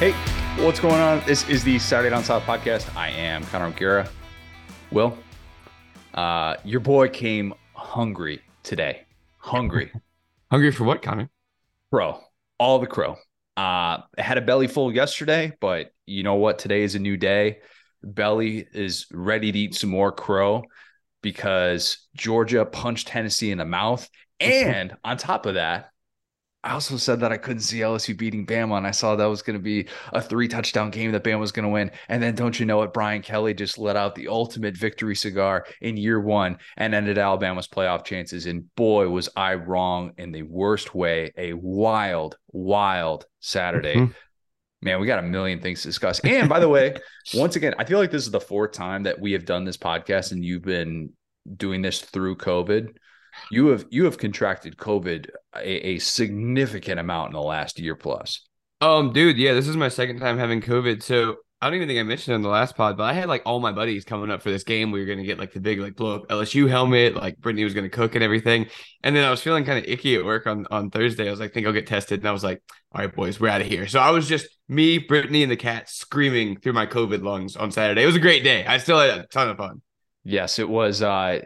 Hey, what's going on? This is the Saturday Down South podcast. I am Connor O'Gara. Will, uh, your boy came hungry today. Hungry. Hungry for what, Connor? Crow. All the crow. Uh, had a belly full yesterday, but you know what? Today is a new day. Belly is ready to eat some more crow because Georgia punched Tennessee in the mouth. And on top of that, I also said that I couldn't see LSU beating Bama, and I saw that was going to be a three touchdown game that Bama was going to win. And then don't you know it? Brian Kelly just let out the ultimate victory cigar in year one and ended Alabama's playoff chances. And boy, was I wrong in the worst way. A wild, wild Saturday. Mm-hmm. Man, we got a million things to discuss. And by the way, once again, I feel like this is the fourth time that we have done this podcast, and you've been doing this through COVID you have you have contracted COVID a, a, significant amount in the last year plus. Um, dude, yeah, this is my second time having COVID. So I don't even think I mentioned in the last pod, but I had like all my buddies coming up for this game. We were gonna get like the big like blow up LSU helmet, like Brittany was gonna cook and everything. And then I was feeling kind of icky at work on on Thursday. I was like, think I'll get tested, and I was like, all right, boys, we're out of here. So I was just me, Brittany, and the cat screaming through my COVID lungs on Saturday. It was a great day. I still had a ton of fun. Yes, it was. uh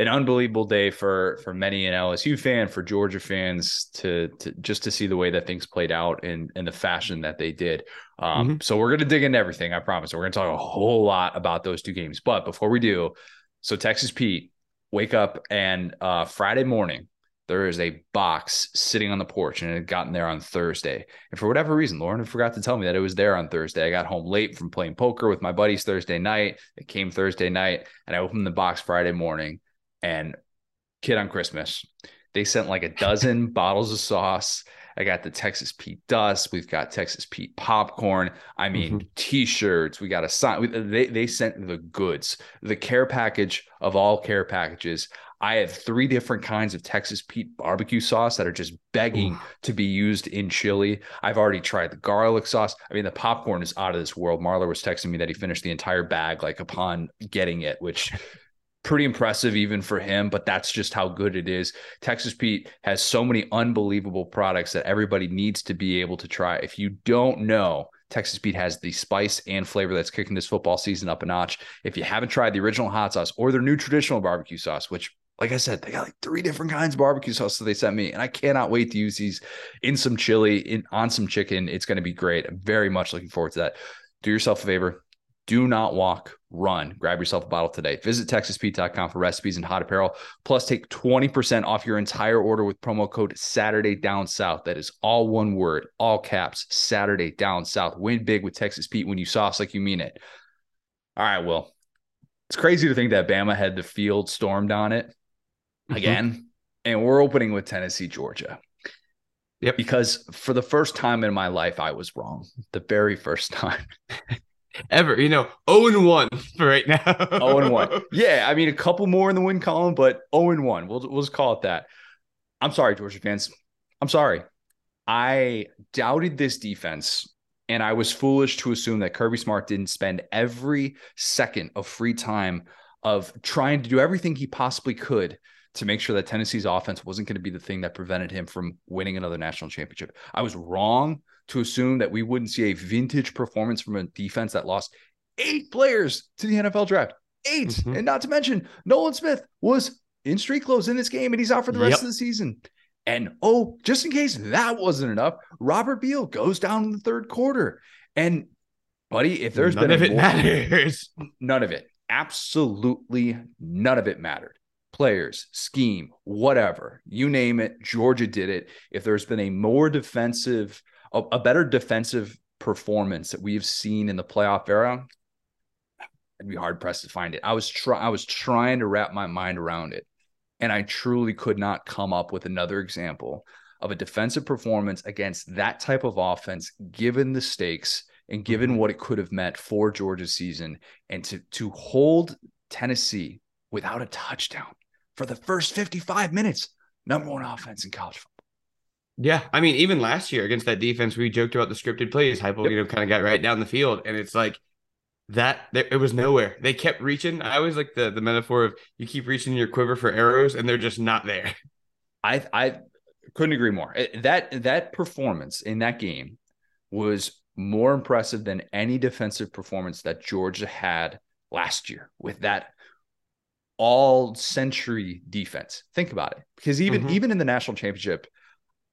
an unbelievable day for for many an LSU fan, for Georgia fans to to just to see the way that things played out in in the fashion that they did. Um, mm-hmm. So we're gonna dig into everything. I promise. We're gonna talk a whole lot about those two games. But before we do, so Texas Pete, wake up and uh, Friday morning there is a box sitting on the porch and it had gotten there on Thursday. And for whatever reason, Lauren forgot to tell me that it was there on Thursday. I got home late from playing poker with my buddies Thursday night. It came Thursday night and I opened the box Friday morning and kid on Christmas, they sent like a dozen bottles of sauce. I got the Texas Pete dust. We've got Texas Pete popcorn. I mean, mm-hmm. t-shirts. We got a sign. They they sent the goods, the care package of all care packages. I have three different kinds of Texas Pete barbecue sauce that are just begging Ooh. to be used in chili. I've already tried the garlic sauce. I mean, the popcorn is out of this world. Marler was texting me that he finished the entire bag like upon getting it, which pretty impressive even for him, but that's just how good it is. Texas Pete has so many unbelievable products that everybody needs to be able to try. If you don't know, Texas Pete has the spice and flavor that's kicking this football season up a notch. If you haven't tried the original hot sauce or their new traditional barbecue sauce, which like I said, they got like three different kinds of barbecue sauce that they sent me, and I cannot wait to use these in some chili, in on some chicken. It's going to be great. I'm very much looking forward to that. Do yourself a favor, do not walk, run. Grab yourself a bottle today. Visit TexasPete.com for recipes and hot apparel. Plus, take 20% off your entire order with promo code Saturday Down South. That is all one word, all caps, Saturday Down South. Win big with Texas Pete when you sauce like you mean it. All right, Will. It's crazy to think that Bama had the field stormed on it mm-hmm. again. Mm-hmm. And we're opening with Tennessee, Georgia. Yep. Because for the first time in my life, I was wrong. The very first time. ever. You know, 0 and 1 for right now. 0 and 1. Yeah, I mean a couple more in the win column, but 0 and 1. We'll we'll just call it that. I'm sorry, Georgia fans. I'm sorry. I doubted this defense and I was foolish to assume that Kirby Smart didn't spend every second of free time of trying to do everything he possibly could to make sure that Tennessee's offense wasn't going to be the thing that prevented him from winning another national championship. I was wrong to assume that we wouldn't see a vintage performance from a defense that lost eight players to the NFL draft. 8 mm-hmm. And not to mention, Nolan Smith was in street clothes in this game and he's out for the rest yep. of the season. And oh, just in case that wasn't enough, Robert Beal goes down in the third quarter. And buddy, if there's none been of it more, matters, none of it, absolutely none of it mattered. Players, scheme, whatever you name it, Georgia did it. If there's been a more defensive a, a better defensive performance that we've seen in the playoff era, I'd be hard pressed to find it. I was try I was trying to wrap my mind around it, and I truly could not come up with another example of a defensive performance against that type of offense, given the stakes and given mm-hmm. what it could have meant for Georgia's season, and to to hold Tennessee without a touchdown for the first 55 minutes, number one offense in college football. Yeah, I mean, even last year against that defense, we joked about the scripted plays. Yep. you know, kind of got right down the field, and it's like that. It was nowhere. They kept reaching. I always like the the metaphor of you keep reaching your quiver for arrows, and they're just not there. I I couldn't agree more. That that performance in that game was more impressive than any defensive performance that Georgia had last year with that all century defense. Think about it. Because even mm-hmm. even in the national championship,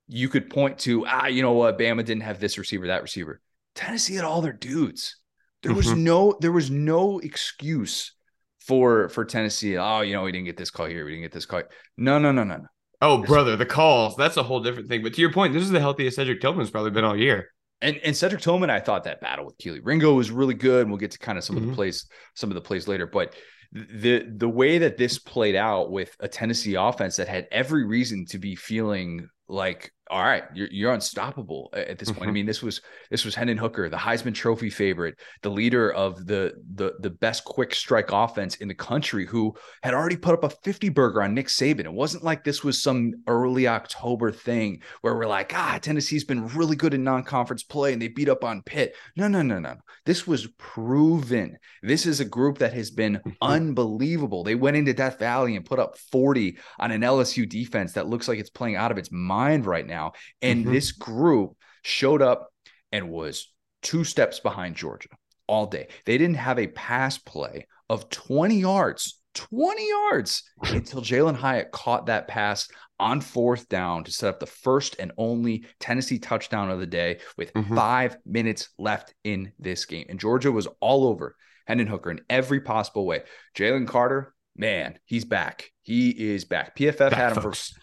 you could point to, ah, you know what, Bama didn't have this receiver, that receiver. Tennessee had all their dudes. There was mm-hmm. no there was no excuse for for Tennessee. Oh, you know, we didn't get this call here, we didn't get this call. No, no, no, no, no. Oh, brother, the calls. That's a whole different thing. But to your point, this is the healthiest Cedric Tillman's probably been all year. And and Cedric Tillman, I thought that battle with Kelee Ringo was really good. And we'll get to kind of some mm-hmm. of the mm-hmm. plays, some of the plays later. But the the way that this played out with a Tennessee offense that had every reason to be feeling like all right, you're, you're unstoppable at this point. Mm-hmm. I mean, this was this was Hendon Hooker, the Heisman Trophy favorite, the leader of the the the best quick strike offense in the country, who had already put up a 50 burger on Nick Saban. It wasn't like this was some early October thing where we're like, ah, Tennessee's been really good in non-conference play and they beat up on Pitt. No, no, no, no. This was proven. This is a group that has been mm-hmm. unbelievable. They went into Death Valley and put up 40 on an LSU defense that looks like it's playing out of its mind right now now. And mm-hmm. this group showed up and was two steps behind Georgia all day. They didn't have a pass play of 20 yards, 20 yards until Jalin Hyatt caught that pass on fourth down to set up the first and only Tennessee touchdown of the day with mm-hmm. five minutes left in this game. And Georgia was all over Hendon Hooker in every possible way. Jalen Carter, man, he's back. He is back. PFF back, had him folks. for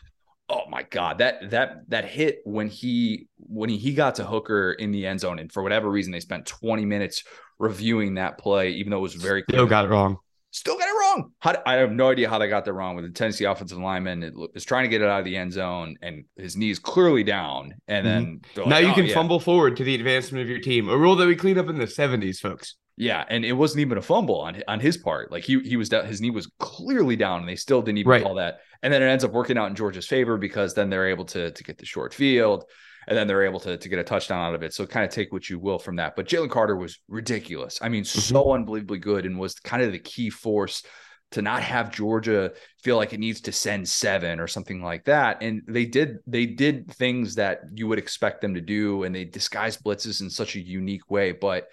oh my god that that that hit when he when he, he got to hooker in the end zone and for whatever reason they spent 20 minutes reviewing that play even though it was very clear still got it wrong still got it wrong how, i have no idea how they got that wrong with the tennessee offensive lineman is trying to get it out of the end zone and his knee is clearly down and then mm-hmm. like, now you oh, can yeah. fumble forward to the advancement of your team a rule that we cleaned up in the 70s folks yeah, and it wasn't even a fumble on on his part. Like he he was down, his knee was clearly down, and they still didn't even right. call that. And then it ends up working out in Georgia's favor because then they're able to to get the short field, and then they're able to to get a touchdown out of it. So kind of take what you will from that. But Jalen Carter was ridiculous. I mean, mm-hmm. so unbelievably good, and was kind of the key force to not have Georgia feel like it needs to send seven or something like that. And they did they did things that you would expect them to do, and they disguised blitzes in such a unique way, but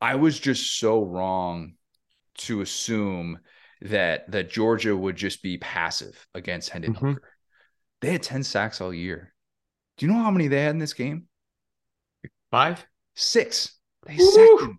I was just so wrong to assume that that Georgia would just be passive against Hendon mm-hmm. Hooker. They had 10 sacks all year. Do you know how many they had in this game? Five? Six. They Woo! sacked him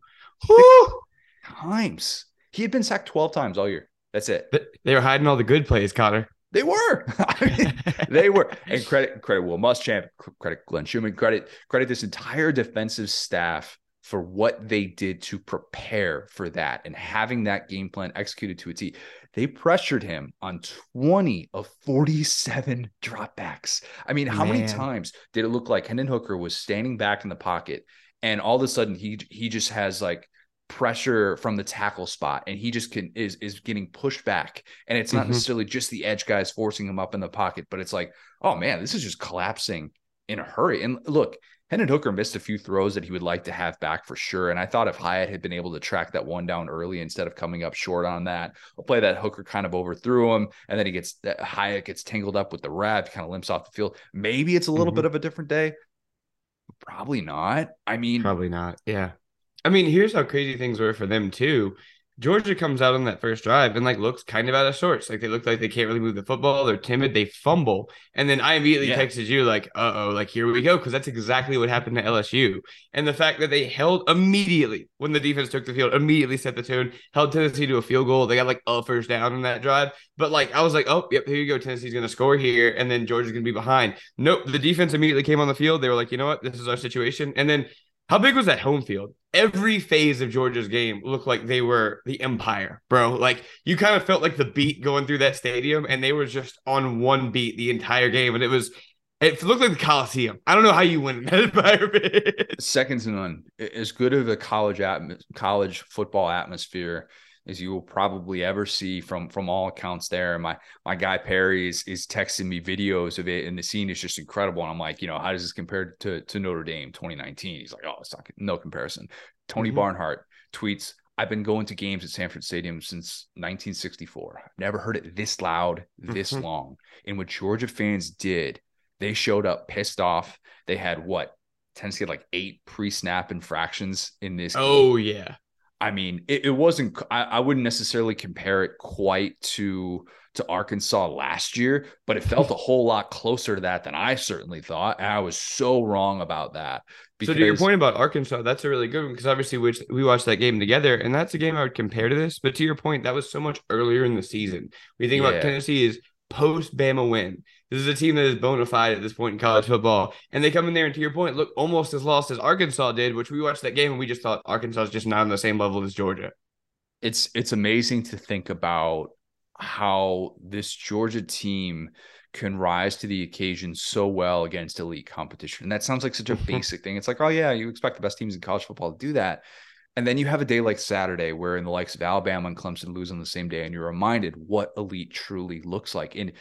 Woo! times. He had been sacked 12 times all year. That's it. They were hiding all the good plays, Connor. They were. I mean, they were. And credit credit Will Muschamp, credit Glenn Schumann, credit credit this entire defensive staff for what they did to prepare for that and having that game plan executed to a T. They pressured him on 20 of 47 dropbacks. I mean, how Man. many times did it look like Hendon Hooker was standing back in the pocket and all of a sudden he he just has like pressure from the tackle spot and he just can is is getting pushed back and it's not mm-hmm. necessarily just the edge guys forcing him up in the pocket but it's like oh man this is just collapsing in a hurry and look Hendon Hooker missed a few throws that he would like to have back for sure. And I thought if Hyatt had been able to track that one down early instead of coming up short on that, a play that Hooker kind of overthrew him, and then he gets Hyatt gets tangled up with the wrap, kind of limps off the field. Maybe it's a little mm-hmm. bit of a different day. Probably not. I mean, probably not. Yeah. I mean, here's how crazy things were for them too. Georgia comes out on that first drive and like looks kind of out of sorts. Like they look like they can't really move the football. They're timid. They fumble. And then I immediately yeah. texted you like, uh oh, like here we go. Cause that's exactly what happened to LSU. And the fact that they held immediately when the defense took the field, immediately set the tone, held Tennessee to a field goal. They got like a first down in that drive. But like I was like, oh, yep, here you go. Tennessee's gonna score here. And then Georgia's gonna be behind. Nope. The defense immediately came on the field. They were like, you know what? This is our situation. And then how big was that home field? Every phase of Georgia's game looked like they were the empire, bro. Like you kind of felt like the beat going through that stadium, and they were just on one beat the entire game, and it was. It looked like the Coliseum. I don't know how you win in that environment. Second to none. As good of a college atm- college football atmosphere as you will probably ever see from from all accounts there. And my my guy Perry is is texting me videos of it, and the scene is just incredible. And I'm like, you know, how does this compare to to Notre Dame 2019? He's like, oh, it's not no comparison. Tony mm-hmm. Barnhart tweets. I've been going to games at Sanford Stadium since 1964. I've never heard it this loud, this mm-hmm. long. And what Georgia fans did, they showed up pissed off. They had what Tennessee had like eight pre-snap infractions in this. Oh game. yeah. I mean, it, it wasn't. I, I, wouldn't necessarily compare it quite to to Arkansas last year, but it felt a whole lot closer to that than I certainly thought. And I was so wrong about that. Because, so to your point about Arkansas, that's a really good one because obviously we we watched that game together, and that's a game I would compare to this. But to your point, that was so much earlier in the season. We think yeah. about Tennessee is post Bama win. This is a team that is bona fide at this point in college football. And they come in there and to your point, look almost as lost as Arkansas did, which we watched that game and we just thought Arkansas is just not on the same level as Georgia. It's it's amazing to think about how this Georgia team can rise to the occasion so well against elite competition. And that sounds like such a basic thing. It's like, oh yeah, you expect the best teams in college football to do that. And then you have a day like Saturday where in the likes of Alabama and Clemson lose on the same day, and you're reminded what elite truly looks like. And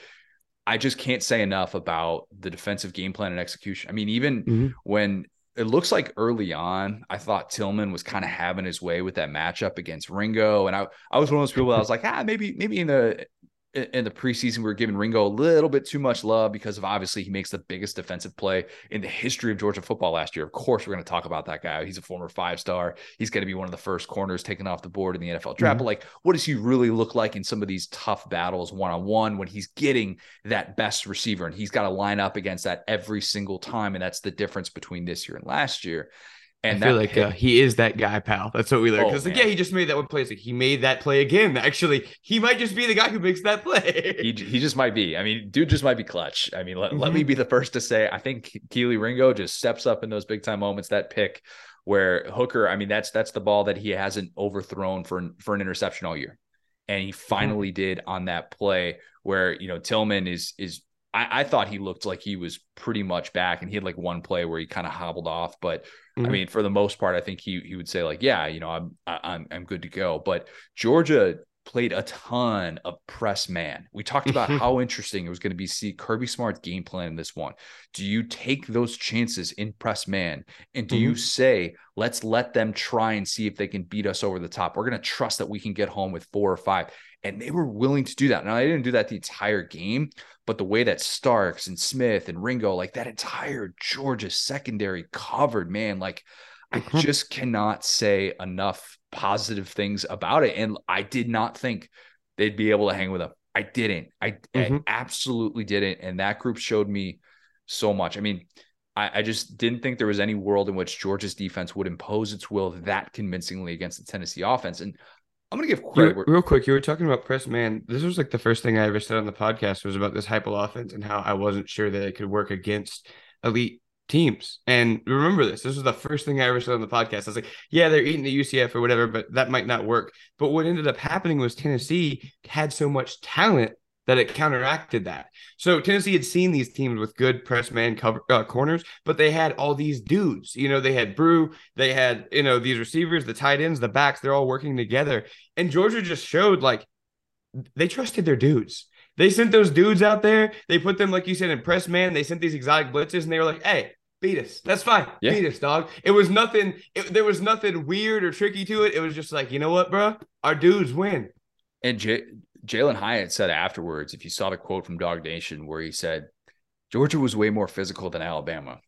I just can't say enough about the defensive game plan and execution. I mean, even mm-hmm. when it looks like early on, I thought Tillman was kind of having his way with that matchup against Ringo. And I, I was one of those people that I was like, ah, maybe, maybe in the in the preseason, we were giving Ringo a little bit too much love because of obviously he makes the biggest defensive play in the history of Georgia football last year. Of course, we're going to talk about that guy. He's a former five star. He's going to be one of the first corners taken off the board in the NFL draft. Mm-hmm. But like, what does he really look like in some of these tough battles one on one when he's getting that best receiver and he's got to line up against that every single time? And that's the difference between this year and last year. And I feel like uh, he is that guy, pal. That's what we learned. Because oh, like, yeah, he just made that one play. It's like he made that play again. Actually, he might just be the guy who makes that play. he, he just might be. I mean, dude just might be clutch. I mean, let, mm-hmm. let me mm-hmm. be the first to say I think Kelee Ringo just steps up in those big time moments. That pick where Hooker, I mean, that's that's the ball that he hasn't overthrown for for an interception all year, and he mm-hmm. finally mm-hmm. did on that play where you know Tillman is is I, I, thought he looked like he was pretty much back, and he had like one play where he kind of hobbled off. But mm-hmm. I mean, for the most part, I think he he would say like, yeah, you know, I'm I'm I'm good to go. But Georgia played a ton of press man. We talked about mm-hmm. how interesting it was going to be see Kirby Smart's game plan in this one. Do you take those chances in press man and do mm-hmm. you say, let's let them try and see if they can beat us over the top? We're going to trust that we can get home with four or five. And they were willing to do that. Now, they didn't do that the entire game, but the way that Starks and Smith and Ringo, like that entire Georgia secondary covered, man, like I mm-hmm. just cannot say enough positive things about it. And I did not think they'd be able to hang with them. I didn't. I, mm-hmm. I absolutely didn't. And that group showed me so much. I mean, I, I, just didn't think there was any world in which Georgia's defense would impose its will that convincingly against the Tennessee offense. And I'm gonna give credit. Real, real quick, you were talking about press man. This was like the first thing I ever said on the podcast was about this Heupel offense and how I wasn't sure that it could work against elite teams. And remember this. This was the first thing I ever said on the podcast. I was like, yeah, they're eating the UCF or whatever, but that might not work. But what ended up happening was Tennessee had so much talent that it counteracted that. So Tennessee had seen these teams with good press man cover uh, corners, but they had all these dudes. You know, they had Bru, they had you know these receivers, the tight ends, the backs. They're all working together, and Georgia just showed like they trusted their dudes. They sent those dudes out there. They put them, like you said, in press man. They sent these exotic blitzes, and they were like, "Hey, beat us. That's fine. Yeah. Beat us, dog." It was nothing. It, there was nothing weird or tricky to it. It was just like, you know what, bro? Our dudes win. And J- Jalin Hyatt said afterwards, if you saw the quote from Dawg Nation where he said, Georgia was way more physical than Alabama.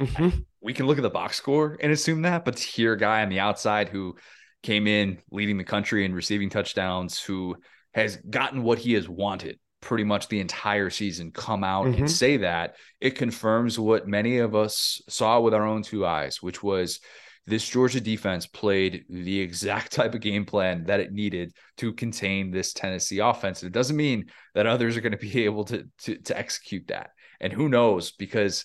Mm-hmm. We can look at the box score and assume that, but to hear a guy on the outside who came in leading the country and receiving touchdowns, who has gotten what he has wanted pretty much the entire season come out mm-hmm. and say that, it confirms what many of us saw with our own two eyes, which was this Georgia defense played the exact type of game plan that it needed to contain this Tennessee offense. It doesn't mean that others are going to be able to, to, to execute that. And who knows, because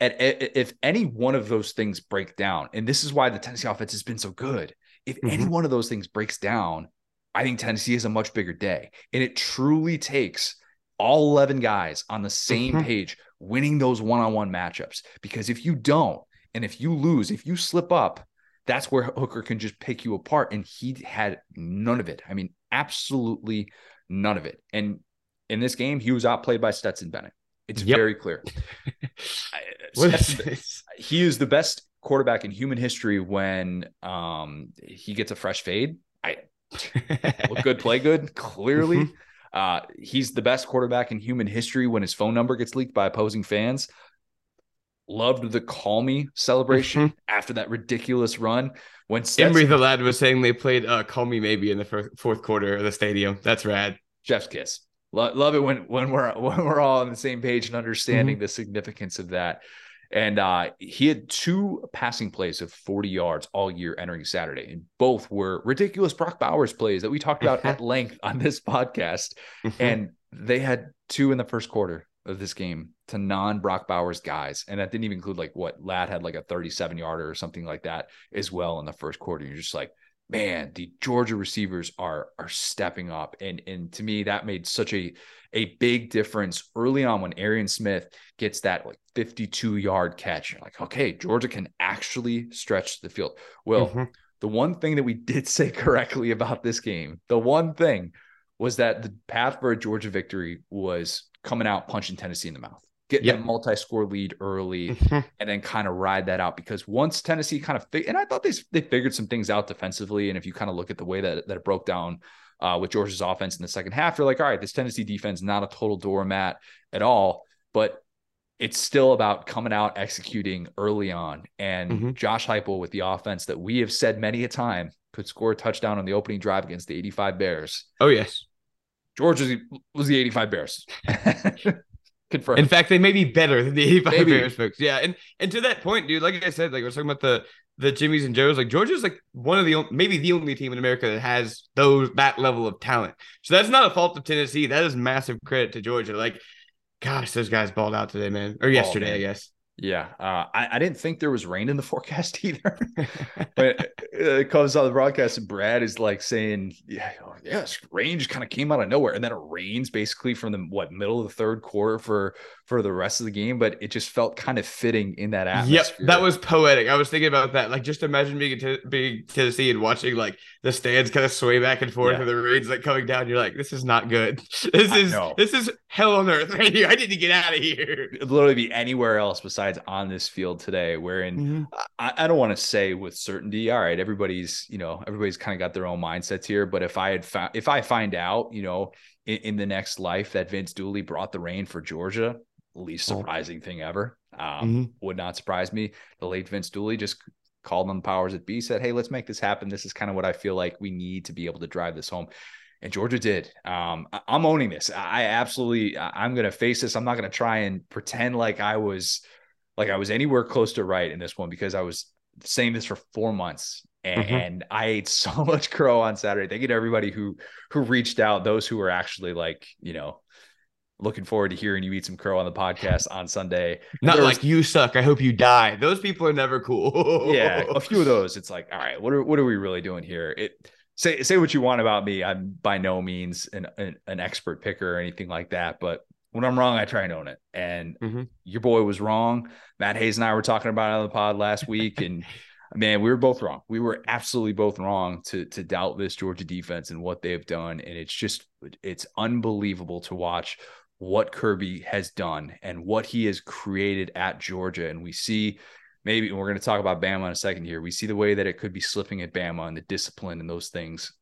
at, at, if any one of those things break down, and this is why the Tennessee offense has been so good, if mm-hmm. any one of those things breaks down, I think Tennessee has a much bigger day. And it truly takes all 11 guys on the same mm-hmm. page winning those one on one matchups. Because if you don't, and if you lose, if you slip up, that's where Hooker can just pick you apart. And he had none of it. I mean, absolutely none of it. And in this game, he was outplayed by Stetson Bennett. It's yep. very clear. Stetson, he is the best quarterback in human history when um, he gets a fresh fade. I look good, play good, clearly. Mm-hmm. Uh, he's the best quarterback in human history when his phone number gets leaked by opposing fans loved the call me celebration mm-hmm. after that ridiculous run. When Stetson, Emery the lad was saying they played uh, "Call Me Maybe" in the first, fourth quarter of the stadium. That's rad. Jeff's kiss. Lo- love it when when we're when we're all on the same page and understanding mm-hmm. the significance of that. And uh, he had two passing plays of 40 yards all year entering Saturday. And both were ridiculous Brock Bowers plays that we talked about at length on this podcast. Mm-hmm. And they had two in the first quarter of this game to non Brock Bowers guys. And that didn't even include like what Ladd had like a 37 yarder or something like that as well in the first quarter. You're just like, man, the Georgia receivers are are stepping up. And and to me, that made such a a big difference early on when Arian Smith gets that like 52 yard catch. You're like, okay, Georgia can actually stretch the field. Well, mm-hmm. the one thing that we did say correctly about this game, the one thing was that the path for a Georgia victory was coming out punching Tennessee in the mouth get yep. that multi-score lead early mm-hmm. and then kind of ride that out because once Tennessee kind of and I thought they they figured some things out defensively and if you kind of look at the way that that it broke down uh, with Georgia's offense in the second half you're like all right this Tennessee defense not a total doormat at all but it's still about coming out executing early on and mm-hmm. Josh Heupel with the offense that we have said many a time could score a touchdown on the opening drive against the 85 Bears. Oh yes. Georgia was the 85 Bears. Confirmed. In fact, they may be better than the 85 Maybe. Bears folks. Yeah. And and to that point, dude, like I said, like we're talking about the the Jimmys and Joes, like Georgia's like one of the maybe the only team in America that has those that level of talent. So that's not a fault of Tennessee. That is massive credit to Georgia. Like, gosh, those guys balled out today, man. Or yesterday, oh, man. I guess. Yeah, uh, I, I didn't think there was rain in the forecast either. but it comes on the broadcast, and Brad is like saying, "Yeah, yes, rain just kind of came out of nowhere, and then it rains basically from the what middle of the third quarter for for the rest of the game." But it just felt kind of fitting in that atmosphere. Yep, that was poetic. I was thinking about that. Like, just imagine being in being Tennessee and watching like the stands kind of sway back and forth, yeah. and the rain's like coming down. You're like, "This is not good. This is this is hell on earth right here. I need to get out of here." It'd literally be anywhere else besides on this field today, wherein mm-hmm. I, I, don't want to say with certainty, all right, everybody's, you know, everybody's kind of got their own mindsets here. But if I had found, if I find out, you know, in, in the next life that Vince Dooley brought the rain for Georgia, least oh. surprising oh. thing ever. Um, mm-hmm. Would not surprise me. The late Vince Dooley just called on the powers that be, said, Hey, let's make this happen. This is kind of what I feel like we need to be able to drive this home and Georgia did. Um, I, am owning this. I absolutely, I'm going to face this. I'm not going to try and pretend like I was like I was anywhere close to right in this one because I was saying this for four months and, mm-hmm. and I ate so much crow on Saturday. Thank you to everybody who who reached out, those who were actually like, you know, looking forward to hearing you eat some crow on the podcast on Sunday. Not like you suck. I hope you die. Those people are never cool. yeah, a few of those. It's like, all right, what are what are we really doing here? It say say what you want about me. I'm by no means an an, an expert picker or anything like that, but when I'm wrong, I try and own it. And mm-hmm. your boy was wrong. Matt Hayes and I were talking about it on the pod last week, and man, we were both wrong. We were absolutely both wrong to to doubt this Georgia defense and what they have done. And it's just it's unbelievable to watch what Kirby has done and what he has created at Georgia. And we see maybe we're going to talk about Bama in a second here. We see the way that it could be slipping at Bama and the discipline and those things.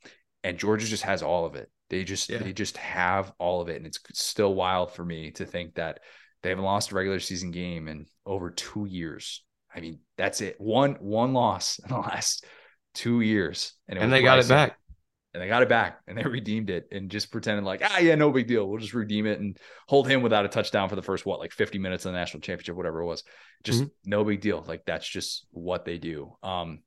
And Georgia just has all of it. They just yeah. they just have all of it, and it's still wild for me to think that they haven't lost a regular season game in over two years. I mean, that's it. One one loss in the last two years, and, and they got it back. And they got it back, and they redeemed it, and just pretended like, ah, yeah, no big deal. We'll just redeem it and hold him without a touchdown for the first what, like fifty minutes of the national championship, whatever it was. Just mm-hmm. no big deal. Like that's just what they do. Um,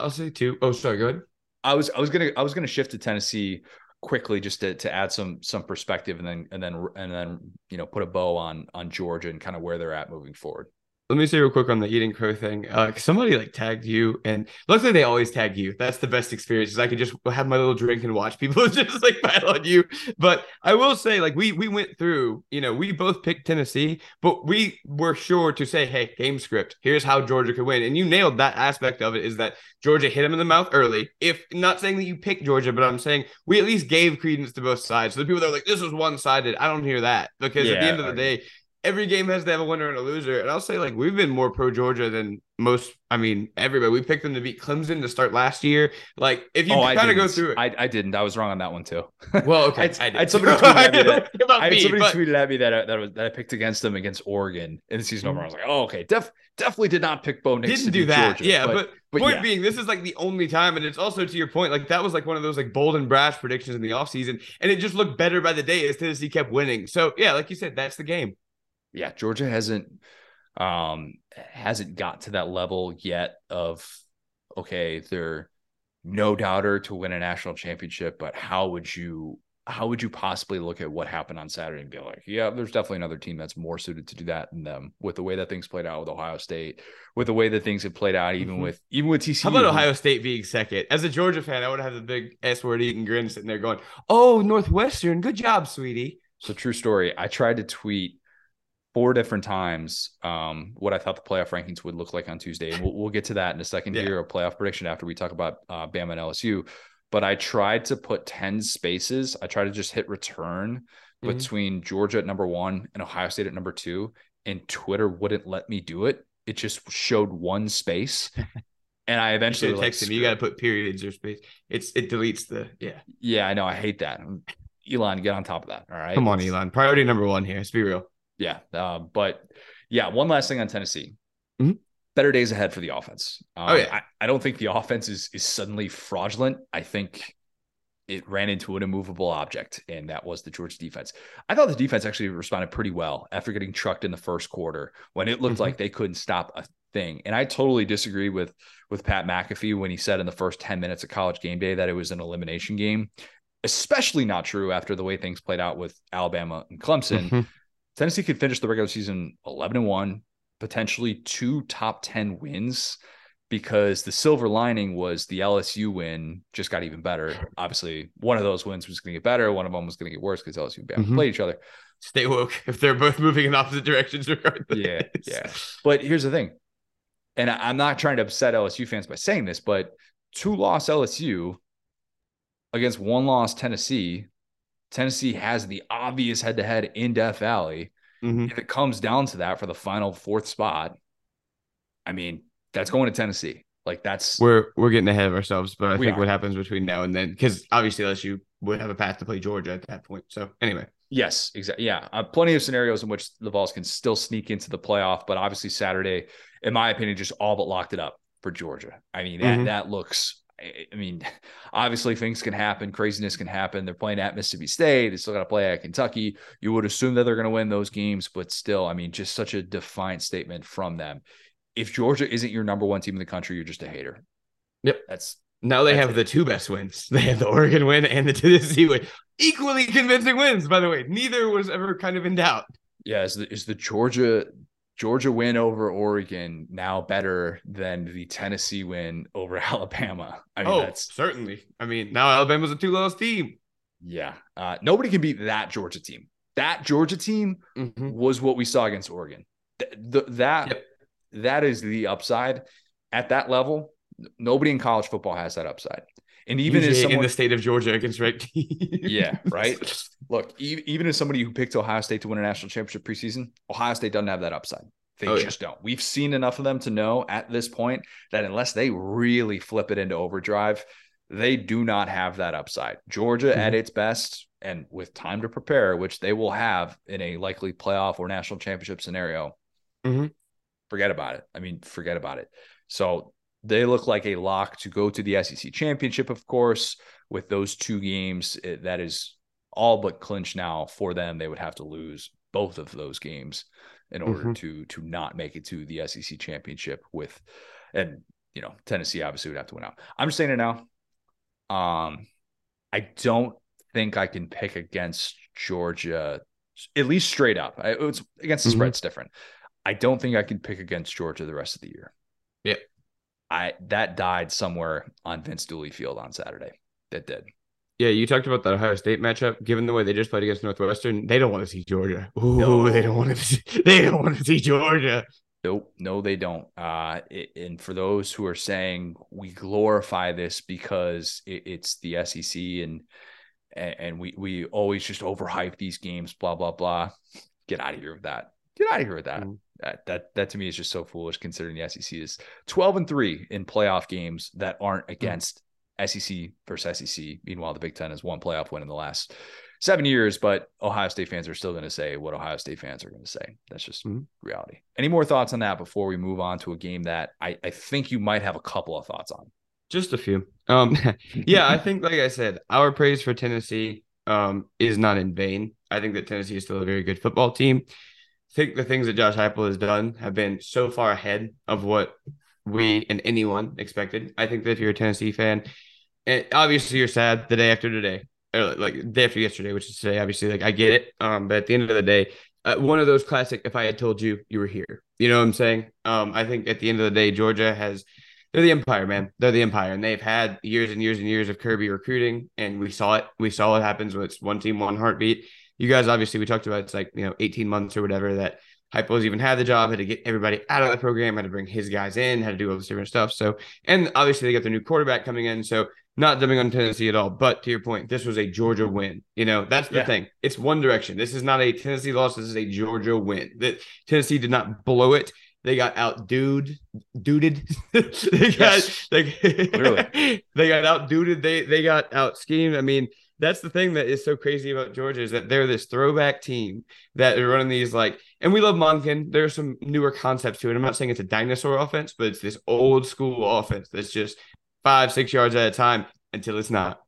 I'll say too. Oh, sorry, go ahead. I was I was gonna I was gonna shift to Tennessee quickly just to, to add some some perspective and then and then and then you know put a bow on on Georgia and kind of where they're at moving forward let me say real quick on the eating crow thing. Uh, somebody like tagged you, and luckily they always tag you. That's the best experience. Is I could just have my little drink and watch people just like pile on you. But I will say, like we we went through, you know, we both picked Tennessee, but we were sure to say, hey, game script. Here's how Georgia could win, and you nailed that aspect of it. Is that Georgia hit him in the mouth early? If not saying that you picked Georgia, but I'm saying we at least gave credence to both sides. So the people that are like, this was one sided, I don't hear that because yeah, at the end of the day every game has to have a winner and a loser. And I'll say, like, we've been more pro Georgia than most. I mean, everybody. We picked them to beat Clemson to start last year. Like, if you oh, kind of go through it, I, I didn't. I was wrong on that one too. Well, okay, I, I, I somebody tweeted at me that, I had somebody but... tweeted at me that I, that, was, that I picked against them against Oregon in the season mm-hmm. over. I was like, oh, okay, def, definitely did not pick Bo Nix. Didn't do that. Georgia, yeah, but, but, but point yeah. being, this is like the only time, and it's also to your point, like that was like one of those like bold and brash predictions in the offseason, and it just looked better by the day as Tennessee kept winning. So yeah, like you said, that's the game yeah, Georgia hasn't um hasn't got to that level yet of okay, they're no doubter to win a national championship, but how would you how would you possibly look at what happened on Saturday and be like, yeah, there's definitely another team that's more suited to do that than them with the way that things played out with Ohio State, with the way that things have played out, even mm-hmm. with even with TCU. How about Ohio State being second? As a Georgia fan, I would have the big S word eating grin sitting there going, Oh, Northwestern, good job, sweetie. So true story. I tried to tweet four different times um, what I thought the playoff rankings would look like on Tuesday. And we'll, we'll get to that in a second yeah. here, a playoff prediction after we talk about uh, Bama and LSU. But I tried to put 10 spaces. I tried to just hit return mm-hmm. between Georgia at number one and Ohio State at number two. And Twitter wouldn't let me do it. It just showed one space. And I eventually you like, texted me. You got to put periods or space. It's it deletes the yeah. Yeah, I know. I hate that. Elon, get on top of that. All right. Come on, Elon. Priority number one here. Let's be real. Yeah. Uh, but yeah, one last thing on Tennessee. Mm-hmm. Better days ahead for the offense. Um, oh, yeah. I, I don't think the offense is, is suddenly fraudulent. I think it ran into an immovable object, and that was the Georgia defense. I thought the defense actually responded pretty well after getting trucked in the first quarter when it looked mm-hmm. like they couldn't stop a thing. And I totally disagree with with Pat McAfee when he said in the first 10 minutes of college game day that it was an elimination game. Especially not true after the way things played out with Alabama and Clemson. Mm-hmm. Tennessee could finish the regular season 11 and 1, potentially two top 10 wins because the silver lining was the LSU win just got even better. Obviously, one of those wins was going to get better, one of them was going to get worse because LSU and Bama mm-hmm. played each other. Stay woke if they're both moving in opposite directions, regardless. Yeah, yeah. But here's the thing, and I'm not trying to upset LSU fans by saying this, but two loss LSU against one loss Tennessee Tennessee has the obvious head to head in Death Valley. Mm-hmm. If it comes down to that for the final fourth spot, I mean, that's going to Tennessee. Like that's we're we're getting ahead of ourselves, but I think are. what happens between now and then, because obviously LSU would have a path to play Georgia at that point. So anyway, yes, exactly. Yeah, uh, plenty of scenarios in which the Vols can still sneak into the playoff, but obviously Saturday, in my opinion, just all but locked it up for Georgia. I mean, that mm-hmm. that looks I mean, obviously things can happen, craziness can happen. They're playing at Mississippi State. They still got to play at Kentucky. You would assume that they're going to win those games, but still, I mean, just such a defiant statement from them. If Georgia isn't your number one team in the country, you're just a hater. Yep. That's now they have it. the two best wins. They have the Oregon win and the Tennessee win. Equally convincing wins, by the way. Neither was ever kind of in doubt. Yeah, is the, is the Georgia Georgia win over Oregon now better than the Tennessee win over Alabama. I mean, oh, that's certainly. I mean, now Alabama's a two loss team. Yeah. Uh, nobody can beat that Georgia team. That Georgia team mm-hmm. was what we saw against Oregon. Th- th- that yep. that is the upside at that level. Nobody in college football has that upside. And even as someone, in the state of Georgia against right teams. yeah, right. Look, even as somebody who picked Ohio State to win a national championship preseason, Ohio State doesn't have that upside. They oh, just yeah. don't. We've seen enough of them to know at this point that unless they really flip it into overdrive, they do not have that upside. Georgia mm-hmm. at its best and with time to prepare, which they will have in a likely playoff or national championship scenario, mm-hmm. forget about it. I mean, forget about it. So they look like a lock to go to the SEC championship, of course, with those two games. It, that is all but clinched now for them. They would have to lose both of those games in order mm-hmm. to to not make it to the SEC championship with and you know Tennessee obviously would have to win out. I'm just saying it now. Um I don't think I can pick against Georgia at least straight up. I, it's against the mm-hmm. spread's different. I don't think I can pick against Georgia the rest of the year. Yeah. I that died somewhere on Vince Dooley Field on Saturday. That did. Yeah, you talked about the Ohio State matchup. Given the way they just played against Northwestern, they don't want to see Georgia. Ooh, no. they don't want to. See, they don't want to see Georgia. Nope, no, they don't. Uh, it, and for those who are saying we glorify this because it, it's the SEC and and we we always just overhype these games, blah blah blah. Get out of here with that. Get out of here with that. Mm. That that that to me is just so foolish considering the SEC is 12 and 3 in playoff games that aren't mm. against. SEC versus SEC. Meanwhile, the Big Ten has one playoff win in the last seven years, but Ohio State fans are still going to say what Ohio State fans are going to say. That's just mm-hmm. reality. Any more thoughts on that before we move on to a game that I, I think you might have a couple of thoughts on? Just a few. Um, yeah, I think, like I said, our praise for Tennessee um, is not in vain. I think that Tennessee is still a very good football team. Think the things that Josh Heupel has done have been so far ahead of what we and anyone expected. I think that if you're a Tennessee fan, and obviously you're sad the day after today or like day after yesterday, which is today. Obviously, like I get it. Um, but at the end of the day, uh, one of those classic. If I had told you, you were here. You know what I'm saying? Um, I think at the end of the day, Georgia has. They're the empire, man. They're the empire, and they've had years and years and years of Kirby recruiting, and we saw it. We saw what happens when it's one team, one heartbeat. You guys, obviously, we talked about it's like you know, 18 months or whatever that Heupel's even had the job, had to get everybody out of the program, had to bring his guys in, had to do all this different stuff. So, and obviously they got their new quarterback coming in. So not dumping on Tennessee at all. But to your point, this was a Georgia win. You know, that's the yeah. thing. It's one direction. This is not a Tennessee loss. This is a Georgia win. That Tennessee did not blow it. They got outdued, duded. they got yes. they, they got outduded. They they got out schemed. I mean, that's the thing that is so crazy about Georgia is that they're this throwback team that are running these like, and we love Monken. There are some newer concepts to it. I'm not saying it's a dinosaur offense, but it's this old school offense that's just five, six yards at a time until it's not.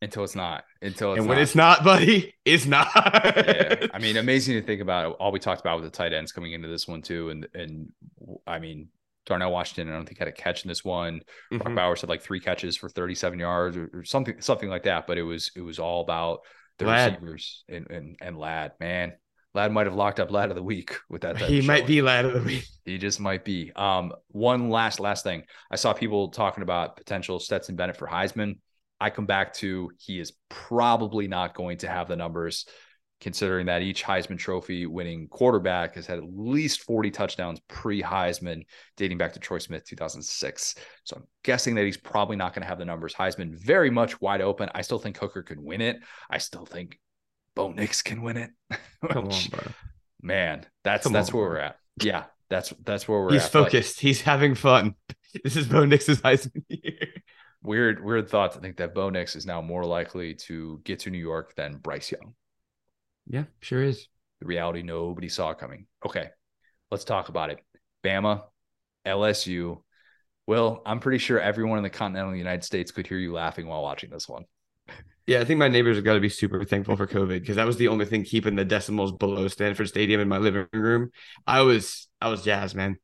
Until it's not. Until it's and when not. it's not, buddy, it's not. yeah. I mean, amazing to think about all we talked about with the tight ends coming into this one too, and and I mean. Darnell Washington, I don't think had a catch in this one. Mm-hmm. Brock Bowers had like three catches for 37 yards or, or, something, something like that. But it was it was all about the Lad. receivers and, and and Ladd, man. Ladd might have locked up Lad of the Week with that. He might be Lad of the Week. He just might be. Um, one last last thing. I saw people talking about potential Stetson Bennett for Heisman. I come back to he is probably not going to have the numbers, considering that each Heisman Trophy winning quarterback has had at least 40 touchdowns pre Heisman, dating back to Troy Smith 2006. So I'm guessing that he's probably not going to have the numbers. Heisman very much wide open. I still think Hooker could win it. I still think Bo Nix can win it. Come on, bro. Man, that's Come that's on, where bro. we're at. Yeah, that's that's where we're He's at. focused. But He's having fun. This is Bo Nix's Heisman year. Weird, weird thought to think that Bo Nix is now more likely to get to New York than Bryce Young. Yeah, sure is. The reality nobody saw coming. Okay, let's talk about it. Bama, LSU. Well, I'm pretty sure everyone in the continental United States could hear you laughing while watching this one. Yeah, I think my neighbors have got to be super thankful for COVID because that was the only thing keeping the decimals below Sanford Stadium in my living room. I was I was jazzed, man.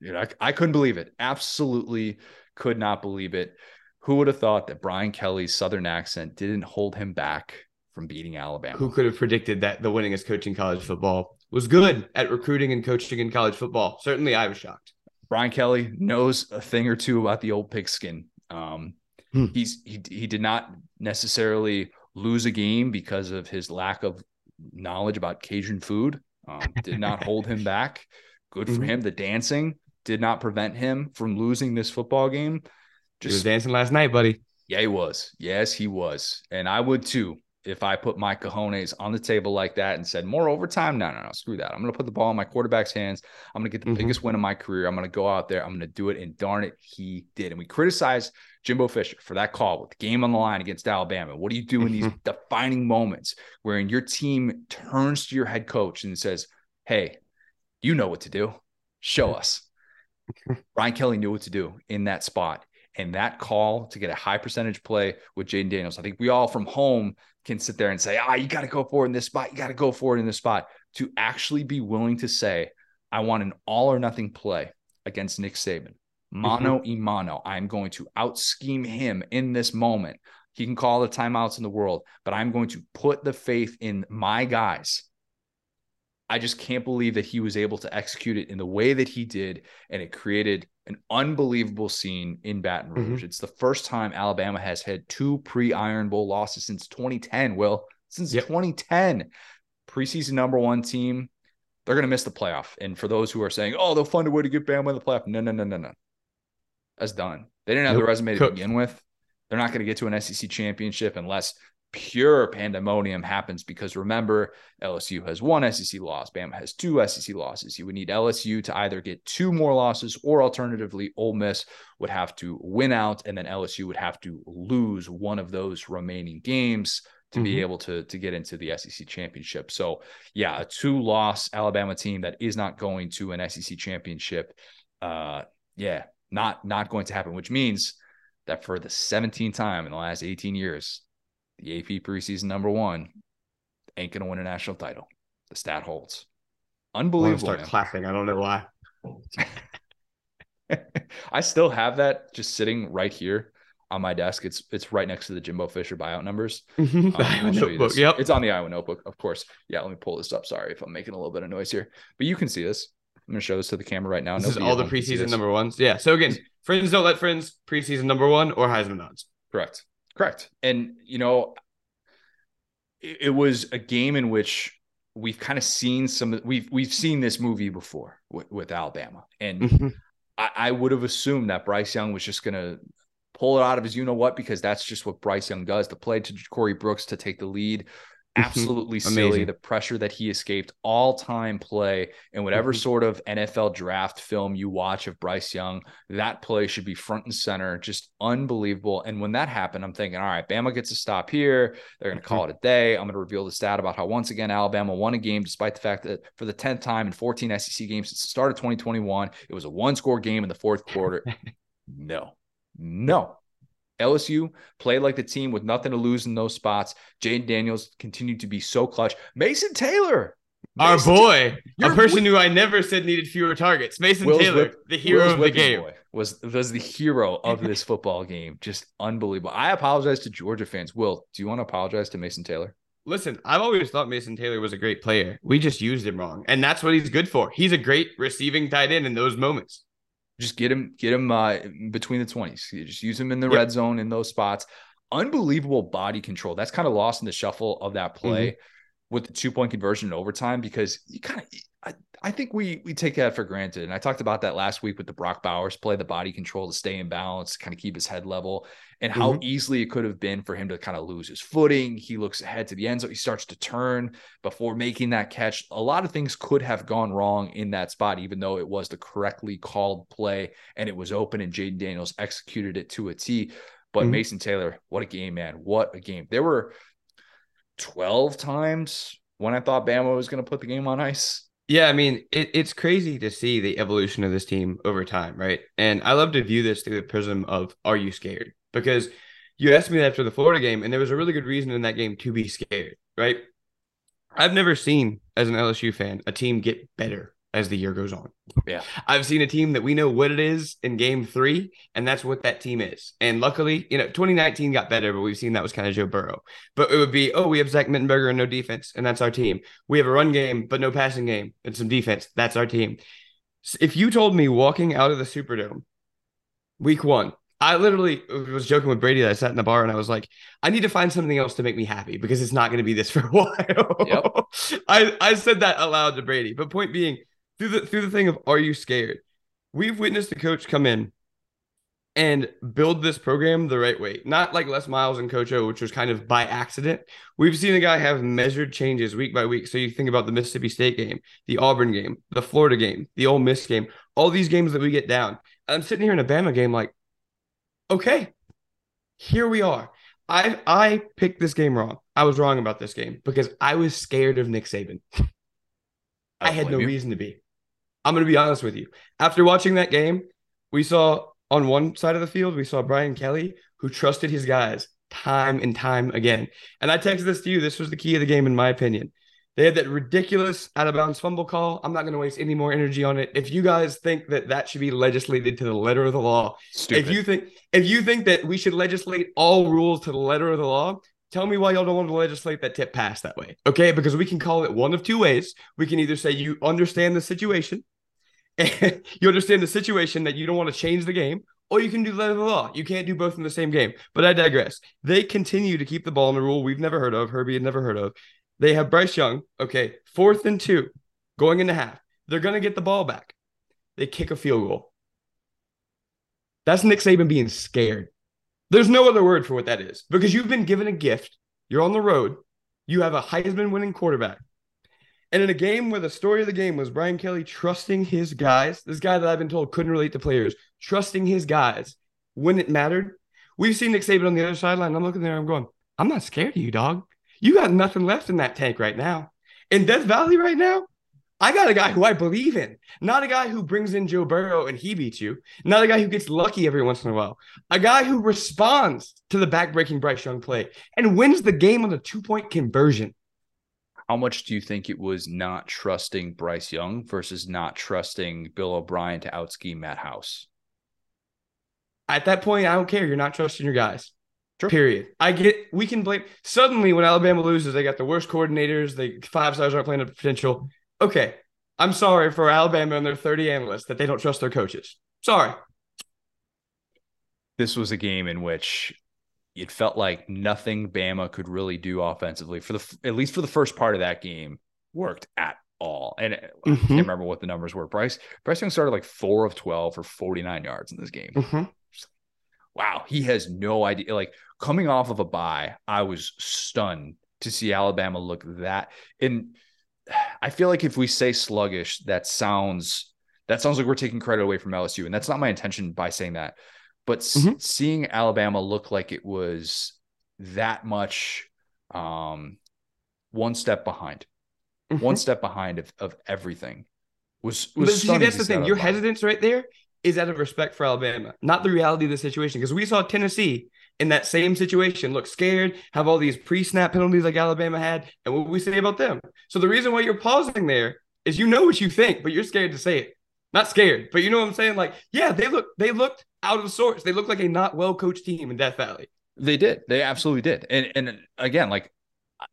Dude, I, I couldn't believe it. Absolutely could not believe it. Who would have thought that Brian Kelly's Southern accent didn't hold him back from beating Alabama? Who could have predicted that the winningest coach in college football was good at recruiting and coaching in college football? Certainly, I was shocked. Brian Kelly knows a thing or two about the old pigskin. Um, Hmm. He's he he did not necessarily lose a game because of his lack of knowledge about Cajun food. Um, did not hold him back. Good for mm-hmm. him. The dancing did not prevent him from losing this football game. Just he was dancing last night, buddy. Yeah, he was. Yes, he was. And I would too if I put my cojones on the table like that and said more overtime. No, no, no, screw that. I'm going to put the ball in my quarterback's hands. I'm going to get the mm-hmm. biggest win of my career. I'm going to go out there. I'm going to do it. And darn it, he did. And we criticized Jimbo Fisher for that call with the game on the line against Alabama. What do you do in these mm-hmm. defining moments wherein your team turns to your head coach and says, Hey, you know what to do. Show us. Brian Kelly knew what to do in that spot. And that call to get a high percentage play with Jayden Daniels, I think we all from home can sit there and say, ah, you got to go forward in this spot. You got to go forward in this spot. To actually be willing to say, I want an all or nothing play against Nick Saban, mano mm-hmm. mano. I'm going to out scheme him in this moment. He can call the timeouts in the world, but I'm going to put the faith in my guys I just can't believe that he was able to execute it in the way that he did. And it created an unbelievable scene in Baton mm-hmm. Rouge. Mm-hmm. It's the first time Alabama has had two pre Iron Bowl losses since 2010. Will, since yep. 2010, preseason number one team, they're going to miss the playoff. And for those who are saying, oh, they'll find a way to get Bama in the playoff, no, no, no, no, no. That's done. They didn't have nope. the resume to begin with. They're not going to get to an SEC championship unless pure pandemonium happens because remember, LSU has one SEC loss, Bama has two SEC losses. You would need LSU to either get two more losses, or alternatively, Ole Miss would have to win out, and then LSU would have to lose one of those remaining games to mm-hmm. be able to to get into the SEC championship. So, yeah, a two loss Alabama team that is not going to an SEC championship. Uh, yeah, not not going to happen, which means that for the 17th time in the last 18 years, the AP preseason number one ain't gonna win a national title. The stat holds. Unbelievable. I start man. clapping. I don't know why. I still have that just sitting right here on my desk. It's it's right next to the Jimbo Fisher buyout numbers. Um, Iowa notebook. Yep. It's on the Iowa notebook, of course. Yeah, let me pull this up. Sorry if I'm making a little bit of noise here. But you can see this. I'm gonna show this to the camera right now. This Nobody is all the preseason number ones. Yeah. So again, friends don't let friends preseason number one or Heisman odds. Correct. Correct. And you know, it, it was a game in which we've kind of seen some. We've we've seen this movie before with, with Alabama, and mm-hmm. I, I would have assumed that Bryce Young was just gonna pull it out of his you know what because that's just what Bryce Young does. The play to Corey Brooks to take the lead. Absolutely silly. The pressure that he escaped, all time play, and whatever mm-hmm. sort of NFL draft film you watch of Bryce Young, that play should be front and center, just unbelievable. And when that happened, I'm thinking, all right, Bama gets a stop here. They're going to call mm-hmm. it a day. I'm going to reveal the stat about how once again Alabama won a game despite the fact that for the 10th time in 14 SEC games since the start of 2021, it was a one score game in the fourth quarter. no, no, LSU played like the team with nothing to lose in those spots. Jayden Daniels continued to be so clutch. Mason Taylor. Our boy, a person who I never said needed fewer targets. Mason Will's Taylor, whip, the hero Will's of the game. was was the hero of this football game. Just unbelievable. I apologize to Georgia fans. Will, do you want to apologize to Mason Taylor? Listen, I've always thought Mason Taylor was a great player. We just used him wrong. And that's what he's good for. He's a great receiving tight end in those moments. Just get him, get him uh, between the twenties. Just use him in the yep. red zone in those spots. Unbelievable body control. That's kind of lost in the shuffle of that play mm-hmm. with the two point conversion in overtime because you kind of I, think we we take that for granted. And I talked about that last week with the Brock Bowers play, the body control to stay in balance, kind of keep his head level, and how mm-hmm. easily it could have been for him to kind of lose his footing. He looks ahead to the end zone. He starts to turn before making that catch. A lot of things could have gone wrong in that spot, even though it was the correctly called play and it was open and Jayden Daniels executed it to a T. But mm-hmm. Mason Taylor, what a game, man. What a game. There were 12 times when I thought Bama was going to put the game on ice yeah, I mean, it, it's crazy to see the evolution of this team over time, right? And I love to view this through the prism of are you scared? Because you asked me that after the Florida game, and there was a really good reason in that game to be scared, right? I've never seen, as an LSU fan, a team get better as the year goes on. Yeah. I've seen a team that we know what it is in game three, and that's what that team is. And luckily, you know, 2019 got better, but we've seen that was kind of Joe Burrow. But it would be, oh, we have Zach Mettenberger and no defense, and that's our team. We have a run game, but no passing game and some defense. That's our team. If you told me walking out of the Superdome week one, I literally was joking with Brady that I sat in the bar and I was like, I need to find something else to make me happy because it's not going to be this for a while. Yep. I, I said that aloud to Brady. But point being, through the through the thing of are you scared? We've witnessed the coach come in and build this program the right way. Not like Les Miles and Coach O, which was kind of by accident. We've seen a guy have measured changes week by week. So you think about the Mississippi State game, the Auburn game, the Florida game, the Ole Miss game, all these games that we get down. I'm sitting here in a Bama game like, okay, here we are. I I picked this game wrong. I was wrong about this game because I was scared of Nick Saban. I, I had no you. reason to be. I'm going to be honest with you. After watching that game, we saw on one side of the field, we saw Brian Kelly, who trusted his guys time and time again. And I texted this to you. This was the key of the game, in my opinion. They had that ridiculous out of bounds fumble call. I'm not going to waste any more energy on it. If you guys think that that should be legislated to the letter of the law, Stupid. if you think if you think that we should legislate all rules to the letter of the law, tell me why y'all don't want to legislate that tip pass that way. Okay, because we can call it one of two ways. We can either say you understand the situation you understand the situation that you don't want to change the game, or you can do letter of the law. You can't do both in the same game. But I digress. They continue to keep the ball in the rule we've never heard of, Herbie had never heard of. They have Bryce Young, okay, fourth and two, going into half. They're going to get the ball back. They kick a field goal. That's Nick Saban being scared. There's no other word for what that is because you've been given a gift You're on the road. You have a Heisman winning quarterback. And in a game where the story of the game was Brian Kelly trusting his guys, this guy that I've been told couldn't relate to players, trusting his guys when it mattered. We've seen Nick Saban on the other sideline. I'm looking there, I'm going, I'm not scared of you, dog. You got nothing left in that tank right now. In Death Valley right now, I got a guy who I believe in, not a guy who brings in Joe Burrow and he beats you, not a guy who gets lucky every once in a while, a guy who responds to the backbreaking Bryce Young play and wins the game on a two point conversion. How much do you think it was not trusting Bryce Young versus not trusting Bill O'Brien to outscheme Matt House? At that point, I don't care. You're not trusting your guys. Sure. Period. I get we can blame suddenly when Alabama loses, they got the worst coordinators, they five stars aren't playing up potential okay, I'm sorry for Alabama and their 30 analysts that they don't trust their coaches. Sorry. This was a game in which it felt like nothing Bama could really do offensively for the at least for the first part of that game worked at all. And mm-hmm. I can't remember what the numbers were. Bryce Bryce Young started like four of 12 for 49 yards in this game. Mm-hmm. Wow, he has no idea. Like coming off of a bye, I was stunned to see Alabama look that. And I feel like if we say sluggish, that sounds that sounds like we're taking credit away from LSU, and that's not my intention by saying that. But mm-hmm. seeing Alabama look like it was that much um, one step behind, mm-hmm. one step behind of, of everything was was. See, that's the thing. Your hesitance right there is out of respect for Alabama, not the reality of the situation. Because we saw Tennessee in that same situation look scared, have all these pre-snap penalties like Alabama had, and what we say about them. So the reason why you're pausing there is you know what you think, but you're scared to say it. Not scared, but you know what I'm saying? Like, yeah, they look they looked out of sorts. They look like a not well coached team in Death Valley. They did. They absolutely did. And and again, like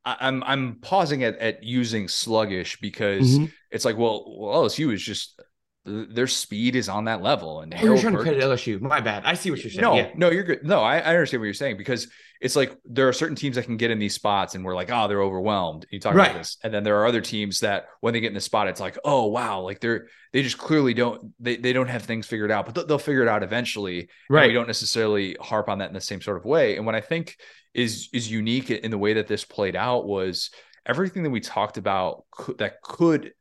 I, am I'm, I'm pausing at at using sluggish because mm-hmm. it's like, well, well, LSU is just their speed is on that level. And oh, you're trying to credit LSU. My bad. I see what you're saying. No, yeah. no, you're good. No, I, I, understand what you're saying because it's like there are certain teams that can get in these spots and we're like, oh, they're overwhelmed. You talk right. about this, and then there are other teams that when they get in the spot, it's like, oh wow, like they're they just clearly don't they they don't have things figured out, but they'll, they'll figure it out eventually. Right. we don't necessarily harp on that in the same sort of way. And what I think is is unique in the way that this played out was everything that we talked about that could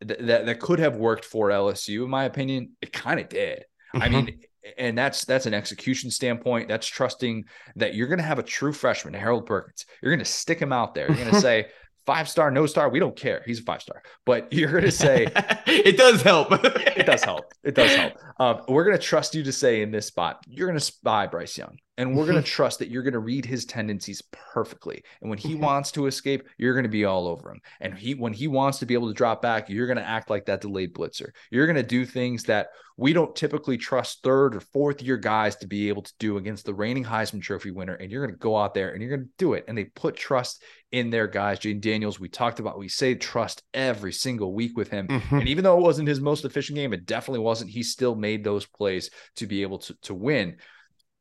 that that could have worked for LSU, in my opinion. It kind of did. Mm-hmm. I mean, and that's that's an execution standpoint. That's trusting that you're going to have a true freshman, Harold Perkins. You're going to stick him out there. You're going to say five star, no star. We don't care. He's a five star, but you're going to say it does help. it does help. It does help. Um, we're going to trust you to say in this spot, you're going to spy Bryce Young. And we're going to trust that you're going to read his tendencies perfectly. And when he mm-hmm. wants to escape, you're going to be all over him. And he when he wants to be able to drop back, you're going to act like that delayed blitzer. You're going to do things that we don't typically trust third or fourth year guys to be able to do against the reigning Heisman Trophy winner. And you're going to go out there and you're going to do it. And they put trust in their guys. Jayden Daniels, we talked about, we say trust every single week with him. Mm-hmm. And even though it wasn't his most efficient game, it definitely wasn't. He still made those plays to be able to, to win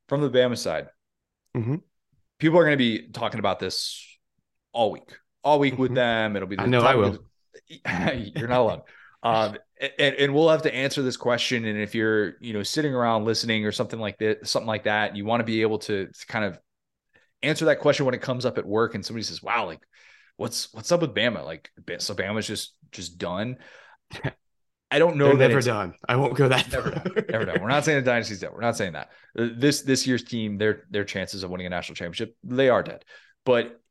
from the Bama side, mm-hmm. people are going to be talking about this all week, all week mm-hmm. with them. It'll be. The I know I will. you're not alone. Um, and, and we'll have to answer this question. And if you're, you know, sitting around listening or something like that, something like that, you want to be able to, to kind of answer that question when it comes up at work and somebody says, wow, like what's, what's up with Bama? Like, so Bama's just, just done. I don't know. They're never done. I won't go that never done. Never done. We're not saying the dynasty's dead. We're not saying that. This this year's team, their their chances of winning a national championship, they are dead. But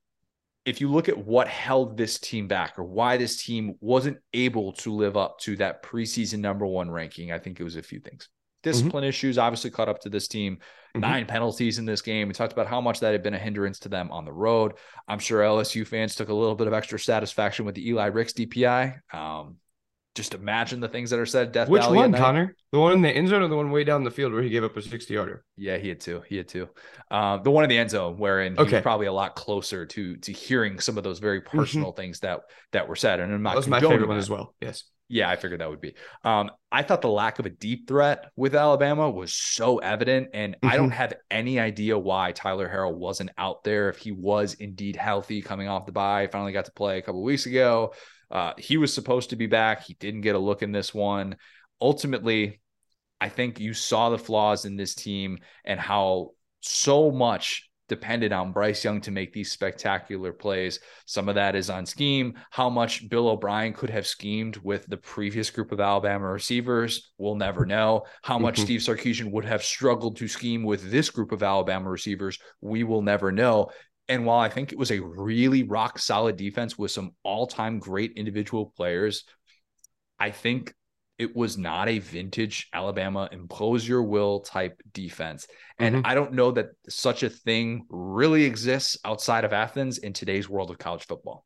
if you look at what held this team back or why this team wasn't able to live up to that preseason number one ranking, I think it was a few things. Discipline mm-hmm. issues obviously caught up to this team. Mm-hmm. Nine penalties in this game. We talked about how much that had been a hindrance to them on the road. I'm sure LSU fans took a little bit of extra satisfaction with the Eli Ricks DPI. Um, just imagine the things that are said. Death Which Valley one, Connor? The one in the end zone or the one way down the field where he gave up a 60 yarder? Yeah, he had two. He had two. Um, the one in the end zone wherein okay. he was probably a lot closer to to hearing some of those very mm-hmm. personal mm-hmm. things that that were said. And I'm not that was my favorite one as well. Yes. Yeah, I figured that would be. Um, I thought the lack of a deep threat with Alabama was so evident, and mm-hmm. I don't mm-hmm. have any idea why Tyler Harrell wasn't out there. If he was indeed healthy coming off the bye, finally got to play a couple weeks ago. Uh, he was supposed to be back. He didn't get a look in this one. Ultimately, I think you saw the flaws in this team and how so much depended on Bryce Young to make these spectacular plays. Some of that is on scheme. How much Bill O'Brien could have schemed with the previous group of Alabama receivers, we'll never know. How much mm-hmm. Steve Sarkisian would have struggled to scheme with this group of Alabama receivers, we will never know. And while I think it was a really rock solid defense with some all time great individual players, I think it was not a vintage Alabama impose your will type defense. And mm-hmm. I don't know that such a thing really exists outside of Athens in today's world of college football.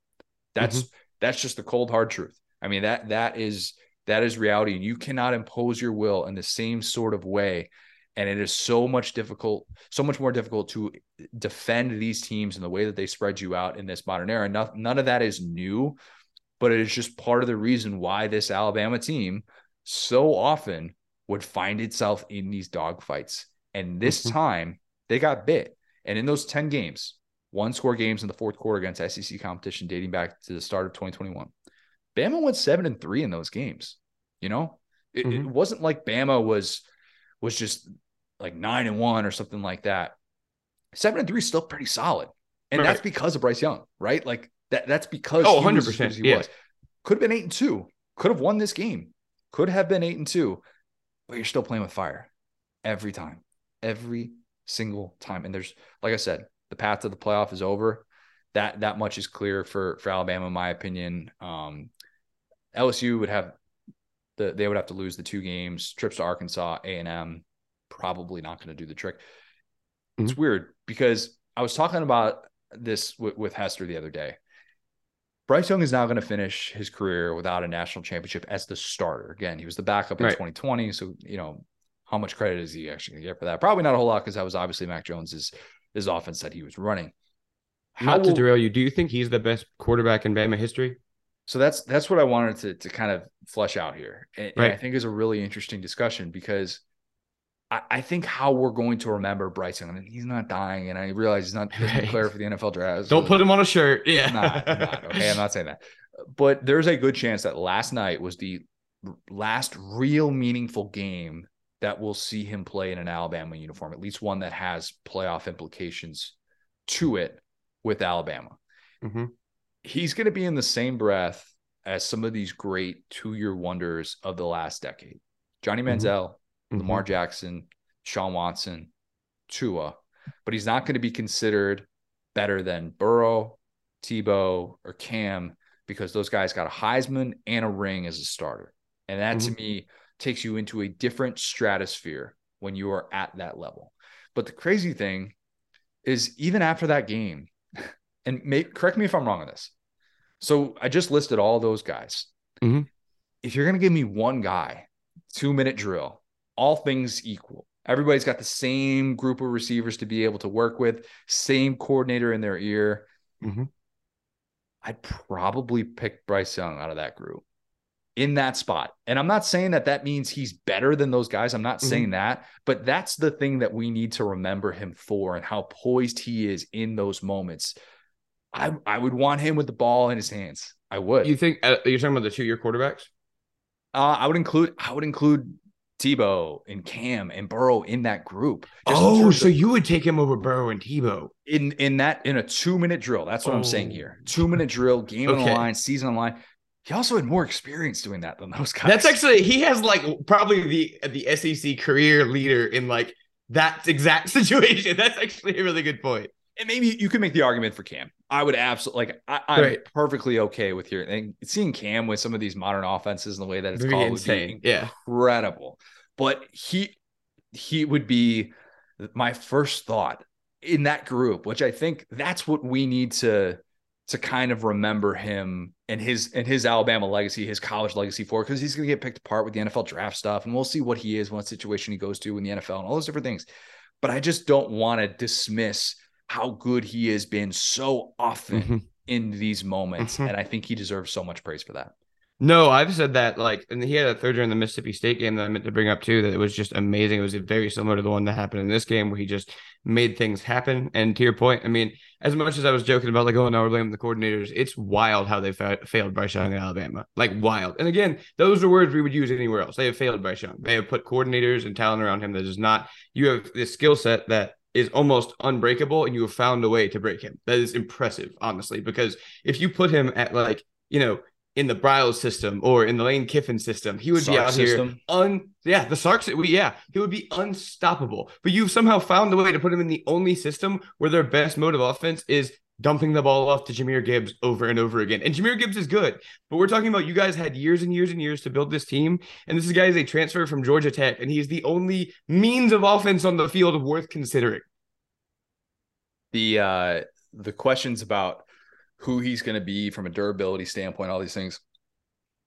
That's mm-hmm. that's just the cold hard truth. I mean that that is that is reality and you cannot impose your will in the same sort of way and it is so much difficult so much more difficult to defend these teams in the way that they spread you out in this modern era. None, none of that is new but it is just part of the reason why this Alabama team so often would find itself in these dogfights. And this mm-hmm. time they got bit. And in those 10 games, one score games in the fourth quarter against SEC competition dating back to the start of 2021, Bama went seven and three in those games. You know, it, mm-hmm. it wasn't like Bama was was just like nine and one or something like that. Seven and three is still pretty solid. And right. that's because of Bryce Young, right? Like that that's because oh, 100 percent he yeah. was. Could have been eight and two. Could have won this game. Could have been eight and two, but you're still playing with fire every time, every single time. And there's, like I said, the path to the playoff is over. That that much is clear for for Alabama, in my opinion. Um, LSU would have the they would have to lose the two games. Trips to Arkansas, A and M, probably not going to do the trick. Mm-hmm. It's weird because I was talking about this w- with Hester the other day. Bryce Young is now going to finish his career without a national championship as the starter. Again, he was the backup in right. 2020. So, you know, how much credit is he actually going to get for that? Probably not a whole lot because that was obviously Mac Jones's his offense that he was running. How not to derail you, do you think he's the best quarterback in Bama history? So that's that's what I wanted to to kind of flesh out here, and, right. and I think is a really interesting discussion because I, I, think how we're going to remember Bryce Young, and he's not dying, and I realize he's not right. player for the NFL draft. Don't put him on a shirt. Yeah, not, not, okay, I'm not saying that, but there's a good chance that last night was the last real meaningful game that we'll see him play in an Alabama uniform, at least one that has playoff implications to it with Alabama. Mm-hmm. He's going to be in the same breath as some of these great two-year wonders of the last decade. Johnny mm-hmm. Manziel, mm-hmm. Lamar Jackson, Sean Watson, Tua, but he's not going to be considered better than Burrow, Tebow, or Cam because those guys got a Heisman and a ring as a starter. And that mm-hmm. to me takes you into a different stratosphere when you are at that level. But the crazy thing is, even after that game, and may, correct me if I'm wrong on this. So I just listed all those guys. Mm-hmm. If you're going to give me one guy, two minute drill, all things equal. Everybody's got the same group of receivers to be able to work with, same coordinator in their ear. Mm-hmm. I'd probably pick Bryce Young out of that group in that spot. And I'm not saying that that means he's better than those guys. I'm not mm-hmm. saying that, but that's the thing that we need to remember him for and how poised he is in those moments. I, I would want him with the ball in his hands. I would. You think uh, you're talking about the two year quarterbacks? Uh, I would include I would include Tebow and Cam and Burrow in that group. oh, so of, you would take him over Burrow and Tebow in in that in a two minute drill. That's what oh. I'm saying oh. here. Two minute drill, game okay. on the line, season on the line. He also had more experience doing that than those guys. That's actually he has like probably the the SEC career leader in like that exact situation. That's actually a really good point. And maybe you could make the argument for Cam. I would absolutely like. I, am right. perfectly okay with your and seeing Cam with some of these modern offenses and the way that it's Very called insane. would be incredible. Yeah. But he he would be my first thought in that group, which I think that's what we need to to kind of remember him and his and his Alabama legacy, his college legacy for, because he's going to get picked apart with the NFL draft stuff, and we'll see what he is, what situation he goes to in the NFL, and all those different things. But I just don't want to dismiss how good he has been so often mm-hmm. in these moments. Mm-hmm. And I think he deserves so much praise for that. No, I've said that like, and he had a third during the Mississippi State game that I meant to bring up too. That it was just amazing. It was very similar to the one that happened in this game where he just made things happen. And to your point, I mean, as much as I was joking about like, oh no, we're blaming the coordinators. It's wild how they fa- failed Bryce Young in Alabama. Like wild. And again, those are words we would use anywhere else. They have failed Bryce Young. They have put coordinators and talent around him that is not. You have this skill set that is almost unbreakable, and you have found a way to break him. That is impressive, honestly, because if you put him at like you know in the Briles system or in the Lane Kiffin system, he would Sark be out system. here un yeah, the Sarks yeah, he would be unstoppable. But you've somehow found a way to put him in the only system where their best mode of offense is dumping the ball off to Jahmyr Gibbs over and over again. And Jahmyr Gibbs is good, but we're talking about you guys had years and years and years to build this team. And this guy is a transfer from Georgia Tech, and he's the only means of offense on the field worth considering. The uh the questions about who he's going to be from a durability standpoint, all these things.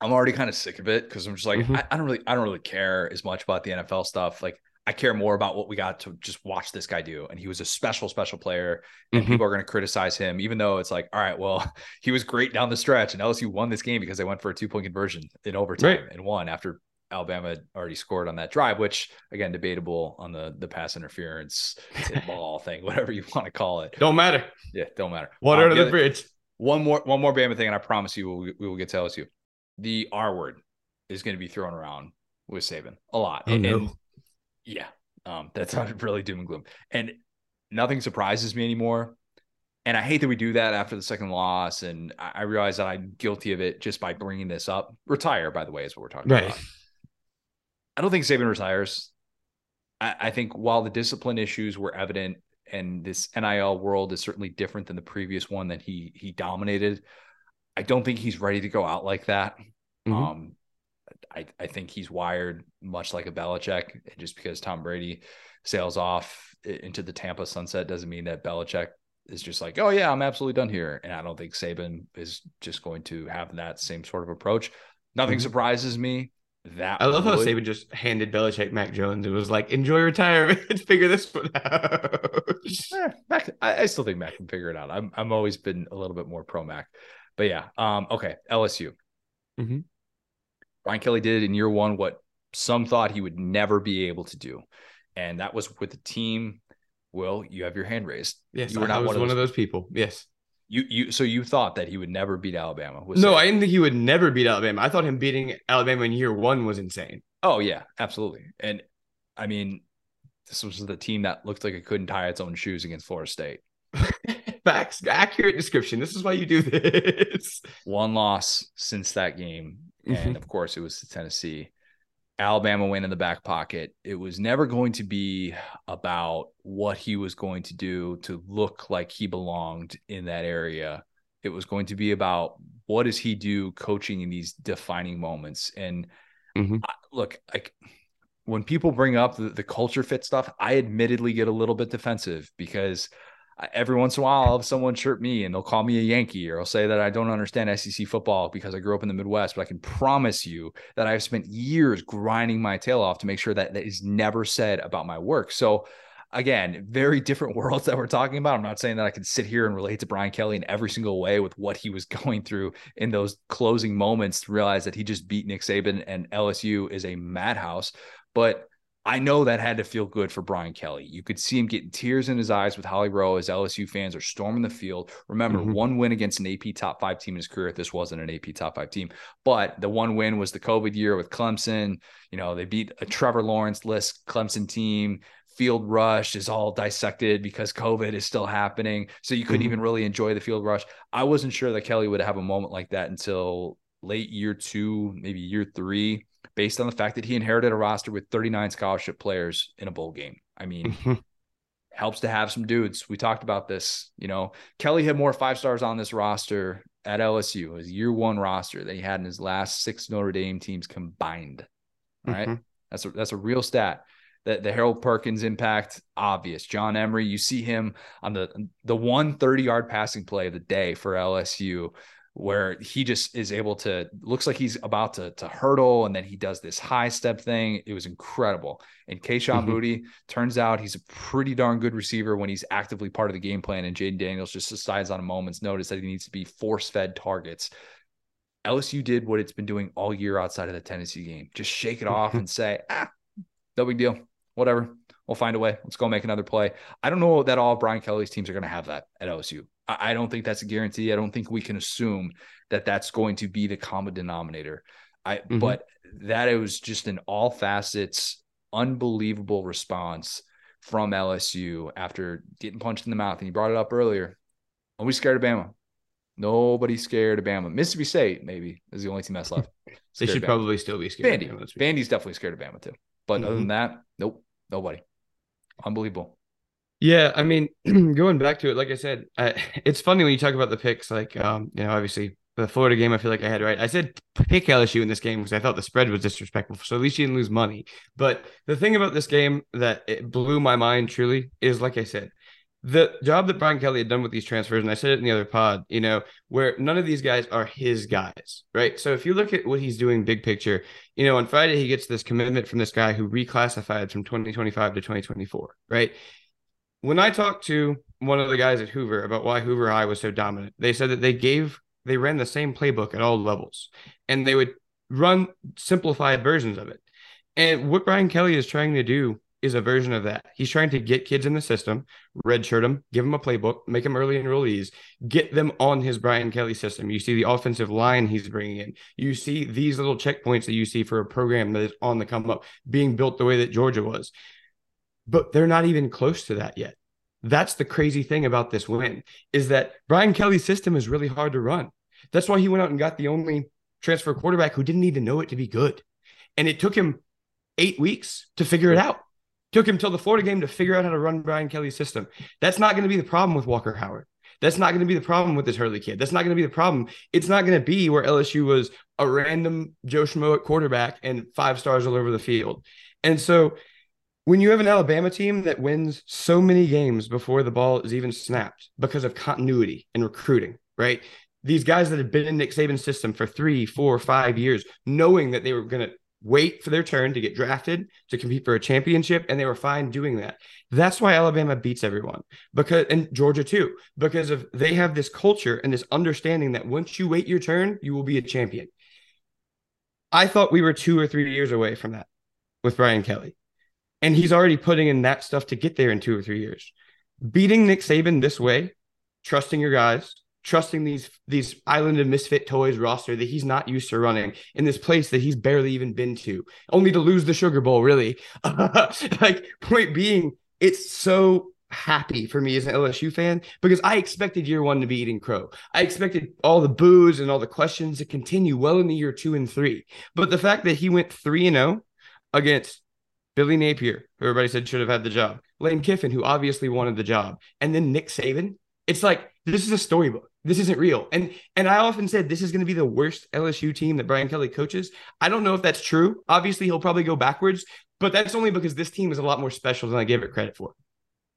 I'm already kind of sick of it because I'm just like mm-hmm. I, I, don't really I don't really care as much about the NFL stuff. Like I care more about what we got to just watch this guy do. And he was a special, special player. And mm-hmm. people are going to criticize him, even though it's like, all right, well, he was great down the stretch. And LSU won this game because they went for a two point conversion in overtime right. and won after Alabama already scored on that drive, which again, debatable on the the pass interference ball thing, whatever you want to call it. Don't matter. Yeah, don't matter. Water um, under the bridge. One more, one more Bama thing, and I promise you, we, we will get to LSU. The R word is going to be thrown around with Saban a lot. Oh, and, no. and yeah, um, that sounded really doom and gloom. And nothing surprises me anymore. And I hate that we do that after the second loss. And I, I realize that I'm guilty of it just by bringing this up. Retire, by the way, is what we're talking right. about. I don't think Saban retires. I, I think while the discipline issues were evident and this NIL world is certainly different than the previous one that he he dominated. I don't think he's ready to go out like that. Mm-hmm. Um, I, I think he's wired much like a Belichick. Just because Tom Brady sails off into the Tampa sunset doesn't mean that Belichick is just like, oh yeah, I'm absolutely done here. And I don't think Saban is just going to have that same sort of approach. Nothing mm-hmm. surprises me that I love would... how Saban just handed Belichick Mac Jones and was like, "Enjoy retirement, figure this one out." eh, Mac, I, I, still think Mac can figure it out. I'm I'm always been a little bit more pro Mac, but yeah. Um. Okay. LSU. Mm-hmm. Brian Kelly did in year one what some thought he would never be able to do, and that was with the team. Will you have your hand raised? Yes, you were not one, of, one of those people. Yes. You you so you thought that he would never beat Alabama? no, I didn't think he would never beat Alabama. I thought him beating Alabama in year one was insane. Oh yeah, absolutely. And I mean, this was the team that looked like it couldn't tie its own shoes against Florida State. Facts, accurate description. This is why you do this. One loss since that game, and mm-hmm. of course, it was to Tennessee. Alabama went in the back pocket. It was never going to be about what he was going to do to look like he belonged in that area. It was going to be about what does he do coaching in these defining moments. And mm-hmm. I, look, like when people bring up the, the culture fit stuff, I admittedly get a little bit defensive because – every once in a while I'll have someone chirp me and they'll call me a Yankee or I'll say that I don't understand SEC football because I grew up in the Midwest. But I can promise you that I've spent years grinding my tail off to make sure that that is never said about my work. So again, very different worlds that we're talking about. I'm not saying that I can sit here and relate to Brian Kelly in every single way with what he was going through in those closing moments to realize that he just beat Nick Saban and LSU is a madhouse. But I know that had to feel good for Brian Kelly. You could see him getting tears in his eyes with Holly Rowe as LSU fans are storming the field. Remember, mm-hmm. one win against an AP top five team in his career. If this wasn't an AP top five team, but the one win was the COVID year with Clemson. You know, they beat a Trevor Lawrence list Clemson team. Field rush is all dissected because COVID is still happening. So you couldn't mm-hmm. even really enjoy the field rush. I wasn't sure that Kelly would have a moment like that until late year two, maybe year three based on the fact that he inherited a roster with 39 scholarship players in a bowl game. I mean, mm-hmm. helps to have some dudes. We talked about this. You know, Kelly had more five stars on this roster at LSU, his year one roster that he had in his last six Notre Dame teams combined. All right. Mm-hmm. That's a that's a real stat. That the Harold Perkins impact obvious. John Emery, you see him on the the one 30 yard passing play of the day for LSU where he just is able to looks like he's about to to hurdle and then he does this high step thing. It was incredible. And Kayshon mm-hmm. Boutte turns out he's a pretty darn good receiver when he's actively part of the game plan. And Jayden Daniels just decides on a moment's notice that he needs to be force fed targets. LSU did what it's been doing all year outside of the Tennessee game. Just shake it off and say, ah, no big deal. Whatever. We'll find a way. Let's go make another play. I don't know that all Brian Kelly's teams are going to have that at LSU. I don't think that's a guarantee. I don't think we can assume that that's going to be the common denominator. I mm-hmm. but that it was just an all facets unbelievable response from LSU after getting punched in the mouth. And you brought it up earlier. Nobody's scared of Bama. Nobody's scared of Bama. Mississippi State, maybe, is the only team that's left. they should probably still be scared. Vandy. Vandy's definitely scared of Bama too. But mm-hmm. other than that, nope, nobody. Unbelievable. Yeah, I mean, going back to it, like I said, I, it's funny when you talk about the picks. Like, um, you know, obviously the Florida game, I feel like I had right. I said pick LSU in this game because I thought the spread was disrespectful. So at least you didn't lose money. But the thing about this game that it blew my mind truly is, like I said, the job that Brian Kelly had done with these transfers, and I said it in the other pod, you know, where none of these guys are his guys, right? So if you look at what he's doing big picture, you know, on Friday he gets this commitment from this guy who reclassified from 2025 to 2024, right? When I talked to one of the guys at Hoover about why Hoover High was so dominant, they said that they gave they ran the same playbook at all levels and they would run simplified versions of it. And what Brian Kelly is trying to do is a version of that. He's trying to get kids in the system, redshirt them, give them a playbook, make them early enrollees, get them on his Brian Kelly system. You see the offensive line he's bringing in. You see these little checkpoints that you see for a program that is on the come up being built the way that Georgia was. But they're not even close to that yet. That's the crazy thing about this win is that Brian Kelly's system is really hard to run. That's why he went out and got the only transfer quarterback who didn't need to know it to be good. And it took him eight weeks to figure it out. Took him till the Florida game to figure out how to run Brian Kelly's system. That's not going to be the problem with Walker Howard. That's not going to be the problem with this Hurley kid. That's not going to be the problem. It's not going to be where LSU was a random Joe Schmo at quarterback and five stars all over the field. And so when you have an Alabama team that wins so many games before the ball is even snapped because of continuity and recruiting, right? These guys that have been in Nick Saban's system for three, four, five years, knowing that they were going to wait for their turn to get drafted to compete for a championship and they were fine doing that. That's why alabama beats everyone because and georgia too because of they have this culture and this understanding that once you wait your turn you will be a champion. I thought we were two or three years away from that with brian kelly. And he's already putting in that stuff to get there in two or three years. Beating nick saban this way trusting your guys trusting these these island of misfit toys roster that he's not used to running in this place that he's barely even been to only to lose the sugar bowl really like point being it's so happy for me as an LSU fan because I expected year one to be eating crow. I expected all the boos and all the questions to continue well in the year two and three. But the fact that he went three and zero oh against Billy Napier, who everybody said should have had the job, Lane Kiffin, who obviously wanted the job, and then Nick Saban, it's like this is a storybook. This isn't real. And and I often said this is going to be the worst LSU team that Brian Kelly coaches. I don't know if that's true. Obviously, he'll probably go backwards, but that's only because this team is a lot more special than I give it credit for.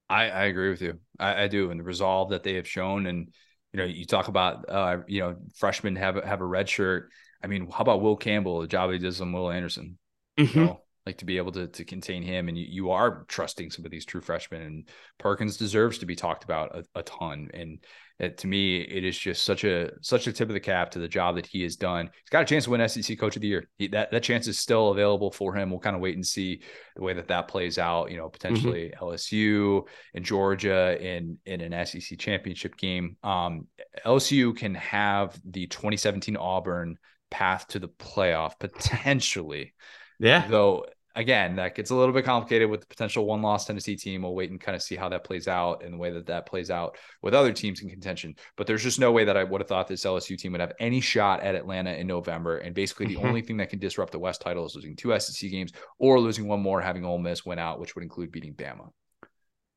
I, I agree with you. I, I do, and the resolve that they have shown, and you know, you talk about uh, you know, freshmen have have a red shirt. I mean, how about Will Campbell, the job he does on Will Anderson? Mm-hmm. You know, like to be able to to contain him, and you, you are trusting some of these true freshmen. And Perkins deserves to be talked about a, a ton. And it, to me, it is just such a such a tip of the cap to the job that he has done. He's got a chance to win SEC Coach of the Year. He, that that chance is still available for him. We'll kind of wait and see the way that that plays out. You know, potentially mm-hmm. LSU and Georgia in in an SEC championship game. Um, LSU can have the 2017 Auburn path to the playoff potentially. Yeah. Though again, that gets a little bit complicated with the potential one loss Tennessee team. We'll wait and kind of see how that plays out and the way that that plays out with other teams in contention. But there's just no way that I would have thought this LSU team would have any shot at Atlanta in November. And basically, the mm-hmm. only thing that can disrupt the West title is losing two SEC games or losing one more, having Ole Miss win out, which would include beating Bama.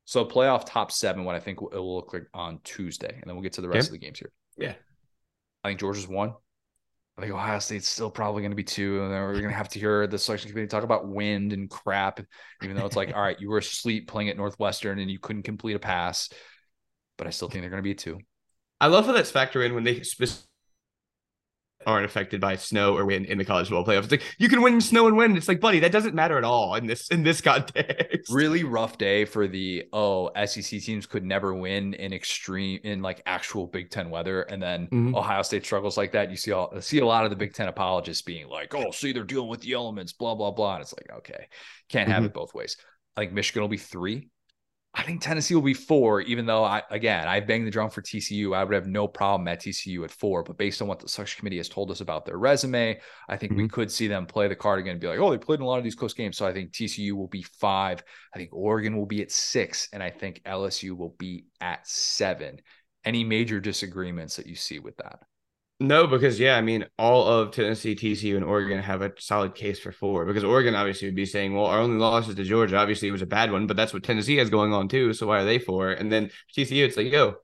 So playoff top seven, what I think it will look like on Tuesday, and then we'll get to the rest okay. of the games here. Yeah, I think Georgia's one. I think Ohio State's still probably going to be two, and then we're going to have to hear the selection committee talk about wind and crap. Even though it's like, all right, you were asleep playing at Northwestern and you couldn't complete a pass, but I still think they're going to be two. I love how that's factor in when they specifically aren't affected by snow or wind in the college football playoffs. It's like you can win snow and wind. It's like, buddy, that doesn't matter at all in this in this context. Really rough day for the oh SEC teams could never win in extreme in like actual Big Ten weather, and then mm-hmm. Ohio State struggles like that. You see all see a lot of the Big Ten apologists being like, oh, see, they're dealing with the elements, blah blah blah. And it's like, okay, can't have mm-hmm. it both ways. I think Michigan will be three. I think Tennessee will be four, even though I again I banged the drum for TCU. I would have no problem at TCU at four, but based on what the selection committee has told us about their resume, I think mm-hmm. we could see them play the card again and be like, oh, they played in a lot of these close games. So I think TCU will be five. I think Oregon will be at six, and I think LSU will be at seven. Any major disagreements that you see with that? No, because yeah, I mean, all of Tennessee, TCU, and Oregon have a solid case for four. Because Oregon obviously would be saying, "Well, our only loss is to Georgia. Obviously, it was a bad one, but that's what Tennessee has going on too. So why are they four? And then TCU, it's like, yo,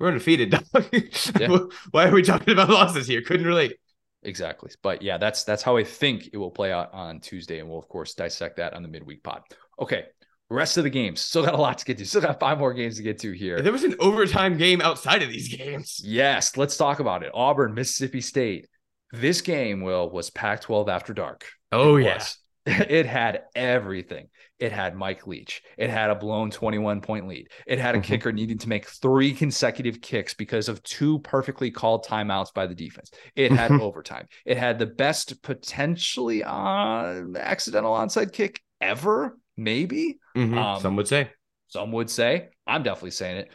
we're undefeated. yeah. why are we talking about losses here? Couldn't relate. Exactly, but yeah, that's that's how I think it will play out on Tuesday, and we'll of course dissect that on the midweek pod. Okay, Rest of the games, still got a lot to get to. Still got five more games to get to here. There was an overtime game outside of these games. Yes, let's talk about it. Auburn, Mississippi State. This game, Will, was Pac 12 after dark. Oh, yeah. It had everything. It had Mike Leach. It had a blown 21 point lead. It had a mm-hmm. kicker needing to make three consecutive kicks because of two perfectly called timeouts by the defense. It had overtime. It had the best potentially uh, accidental onside kick ever maybe. Mm-hmm. Um, some would say. Some would say. I'm definitely saying it.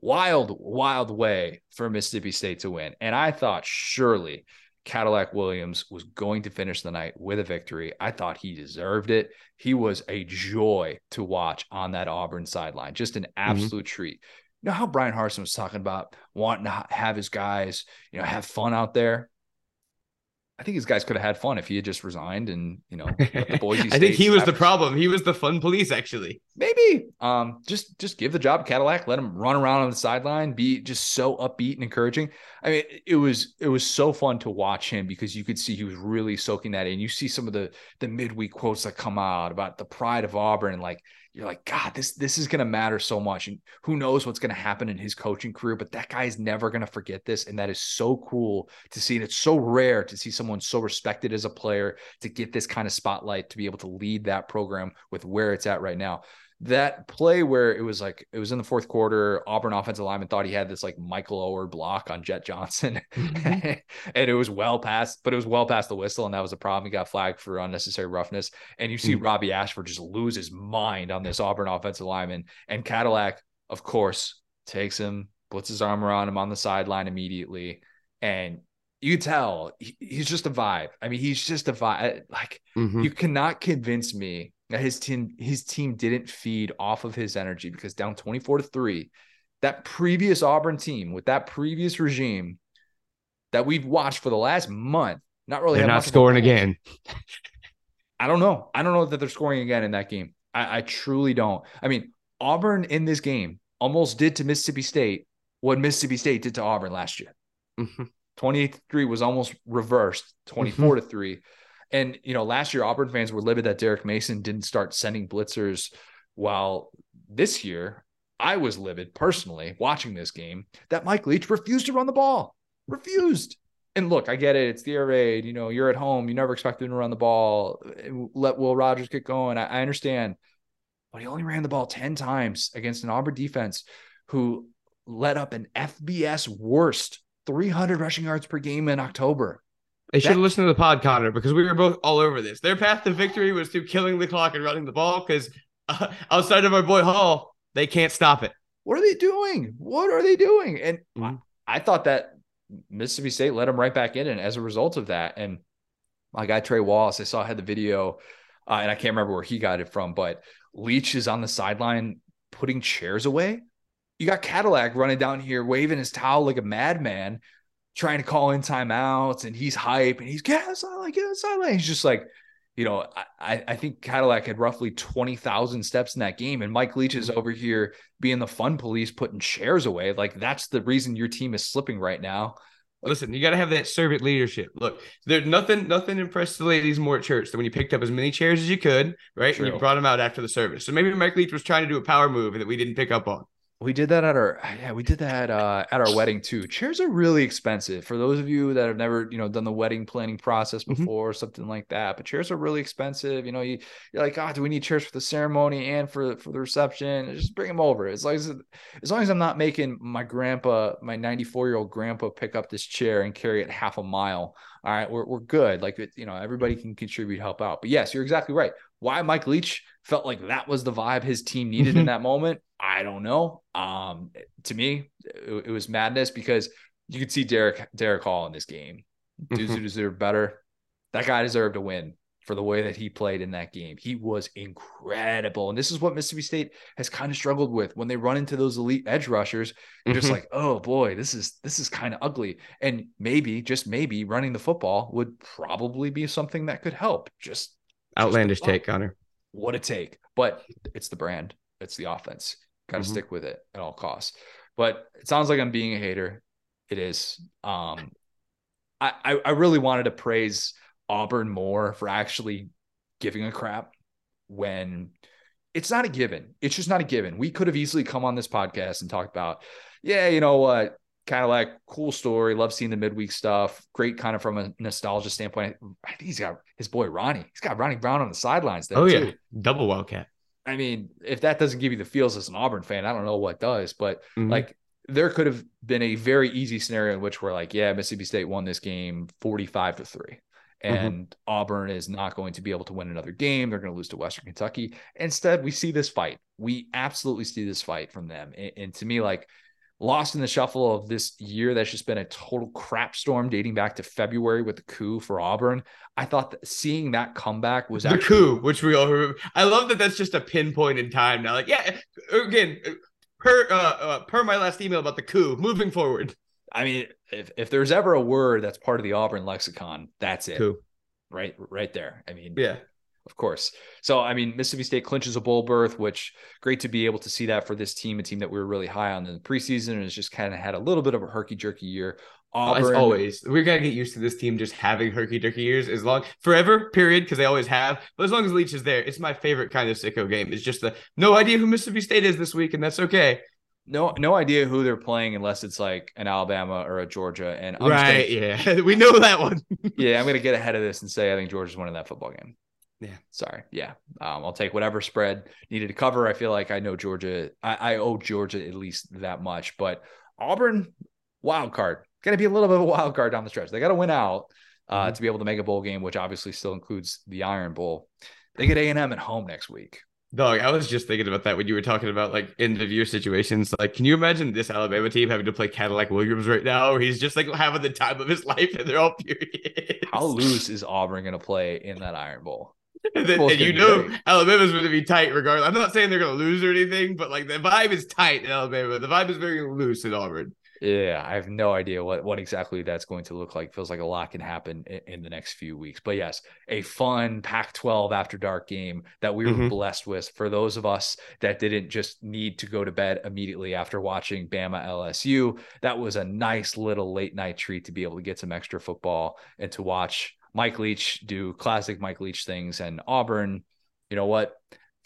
Wild, wild way for Mississippi State to win. And I thought surely Cadillac Williams was going to finish the night with a victory. I thought he deserved it. He was a joy to watch on that Auburn sideline, just an mm-hmm. absolute mm-hmm. treat. You know how Bryan Harsin was talking about wanting to have his guys, you know, have fun out there. I think these guys could have had fun if he had just resigned and you know the Boise. I think he was the problem. He was the fun police, actually. Maybe. Um, just just give the job Cadillac. Let him run around on the sideline. Be just so upbeat and encouraging. I mean, it was it was so fun to watch him because you could see he was really soaking that in. You see some of the the midweek quotes that come out about the pride of Auburn and like you're like, God, this this is gonna matter so much. And who knows what's gonna happen in his coaching career, but that guy is never gonna forget this. And that is so cool to see. And it's so rare to see someone so respected as a player to get this kind of spotlight to be able to lead that program with where it's at right now that play where it was like it was in the fourth quarter, Auburn offensive lineman thought he had this like Michael Oher block on Jett Johnson, mm-hmm. and it was well past, but it was well past the whistle, and that was a problem. He got flagged for unnecessary roughness, and you see mm-hmm. Robbie Ashford just lose his mind on this Auburn offensive lineman, and Cadillac, of course, takes him, puts his arm around him on the sideline immediately, and you tell he's just a vibe. I mean, he's just a vibe. Like mm-hmm. you cannot convince me his team his team didn't feed off of his energy because down 24 to 3 that previous Auburn team with that previous regime that we've watched for the last month not really they're not scoring again. I don't know. I don't know that they're scoring again in that game. I, I truly don't. I mean Auburn in this game almost did to Mississippi State what Mississippi State did to Auburn last year. Mm-hmm. 28 3 was almost reversed. 24 mm-hmm. to 3 and you know, last year Auburn fans were livid that Derek Mason didn't start sending blitzers. While this year, I was livid personally watching this game that Mike Leach refused to run the ball. Refused. And look, I get it. It's the air raid. You know, you're at home. You never expected to run the ball. Let Will Rogers get going. I, I understand. But he only ran the ball 10 times against an Auburn defense who let up an FBS worst 300 rushing yards per game in October. They should have listened to the pod, Connor, because we were both all over this. Their path to victory was through killing the clock and running the ball. Because uh, outside of our boy Hall, they can't stop it. What are they doing? What are they doing? And mm-hmm. I, I thought that Mississippi State let them right back in, and as a result of that, and my guy Trey Wallace, I saw I had the video, uh, and I can't remember where he got it from, but Leach is on the sideline putting chairs away. You got Cadillac running down here waving his towel like a madman, trying to call in timeouts and he's hype and he's get sideline, get sideline. He's just like, you know, I, I think Cadillac had roughly 20,000 steps in that game. And Mike Leach is mm-hmm. over here being the fun police, putting chairs away. Like that's the reason your team is slipping right now. Listen, you got to have that servant leadership. Look, there's nothing, nothing impressed the ladies more at church than when you picked up as many chairs as you could, right? True. And you brought them out after the service. So maybe Mike Leach was trying to do a power move that we didn't pick up on. We did that at our yeah, we did that uh, at our wedding too. Chairs are really expensive for those of you that have never you know done the wedding planning process mm-hmm. before, mm-hmm. something like that. But chairs are really expensive. You know, you you're like, oh, do we need chairs for the ceremony and for for the reception? Just bring them over. As long as as long as I'm not making my grandpa, my 94 year old grandpa, pick up this chair and carry it half a mile all right, we're, we're good. Like, you know, everybody can contribute, help out. But yes, you're exactly right. Why Mike Leach felt like that was the vibe his team needed in mm-hmm. that moment, I don't know. Um, to me, it, it, was madness because you could see Derek Derick Hall in this game. Dudes who deserve better. That guy deserved a win for the way that he played in that game. He was incredible. And this is what Mississippi State has kind of struggled with when they run into those elite edge rushers. You're mm-hmm. just like, oh boy, this is this is kind of ugly. And maybe, just maybe, running the football would probably be something that could help. Just outlandish just take, Connor. What a take. But it's the brand, it's the offense. Gotta mm-hmm. stick with it at all costs. But it sounds like I'm being a hater. It is. Um I, I, I really wanted to praise Auburn more for actually giving a crap when it's not a given. It's just not a given. We could have easily come on this podcast and talked about, yeah, you know what, kind of like cool story. Love seeing the midweek stuff. Great, kind of from a nostalgia standpoint. I think he's got his boy Ronnie. He's got Ronnie Brown on the sidelines. There oh too. yeah, double Wildcat. I mean, if that doesn't give you the feels as an Auburn fan, I don't know what does. But mm-hmm. like, there could have been a very easy scenario in which we're like, yeah, Mississippi State won this game forty-five to three. Mm-hmm. and mm-hmm. Auburn is not going to be able to win another game. They're going to lose to Western Kentucky. Instead, we see this fight. We absolutely see this fight from them. And, and, to me, like lost in the shuffle of this year, that's just been a total crap storm dating back to February with the coup for Auburn. I thought that seeing that comeback was the actually- coup, which we all remember. I love that that's just a pinpoint in time now. Like, yeah, again, per uh, uh, per my last email about the coup, moving forward. I mean, if if there's ever a word that's part of the Auburn lexicon, that's it. Cool. Right, right there. I mean, yeah, of course. So, I mean, Mississippi State clinches a bowl berth, which great to be able to see that for this team, a team that we were really high on in the preseason, and has just kind of had a little bit of a herky jerky year. Oh, Auburn, as always, we gotta get used to this team just having herky jerky years as long forever, period, because they always have. But as long as Leach is there, it's my favorite kind of sicko game. It's just the no idea who Mississippi State is this week, and that's okay no no idea who they're playing unless it's like an Alabama or a Georgia. And I'm right, gonna, yeah, we know that one. yeah, I'm gonna get ahead of this and say I think Georgia's winning that football game. Yeah, sorry. Yeah, um, I'll take whatever spread needed to cover. I feel like I know Georgia. I, I owe Georgia at least that much, but Auburn wild card gonna be a little bit of a wild card down the stretch. They got to win out uh, mm-hmm. to be able to make a bowl game, which obviously still includes the Iron Bowl. They get A and M at home next week. Dog, I was just thinking about that when you were talking about like end of year situations. Like, can you imagine this Alabama team having to play Cadillac Williams right now, where he's just like having the time of his life and they're all furious? How loose is Auburn going to play in that Iron Bowl? And, then, and you know great. Alabama's going to be tight regardless. I'm not saying they're going to lose or anything, but like the vibe is tight in Alabama. The vibe is very loose in Auburn. Yeah, I have no idea what what exactly that's going to look like. Feels like a lot can happen in, in the next few weeks. But yes, a fun Pac-12 after dark game that we were mm-hmm. blessed with for those of us that didn't just need to go to bed immediately after watching Bama LSU. That was a nice little late night treat to be able to get some extra football and to watch Mike Leach do classic Mike Leach things and Auburn. You know what?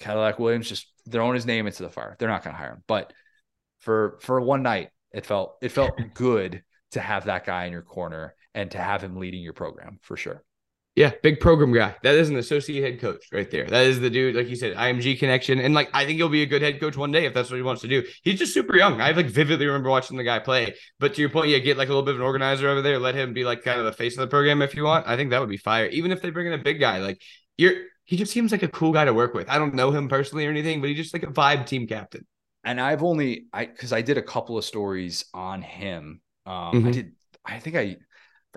Cadillac Williams just throwing his name into the fire. They're not going to hire him, but for for one night it felt it felt good to have that guy in your corner and to have him leading your program for sure. Yeah, big program guy. That is an associate head coach right there. That is the dude, like you said, IMG connection. And like I think he'll be a good head coach one day if that's what he wants to do. He's just super young. I like vividly remember watching the guy play. But to your point, yeah, get like a little bit of an organizer over there, let him be like kind of the face of the program if you want. I think that would be fire. Even if they bring in a big guy, like you're he just seems like a cool guy to work with. I don't know him personally or anything, but he's just like a vibe team captain and I've only I because I did a couple of stories on him. Um, mm-hmm. I did. I think I,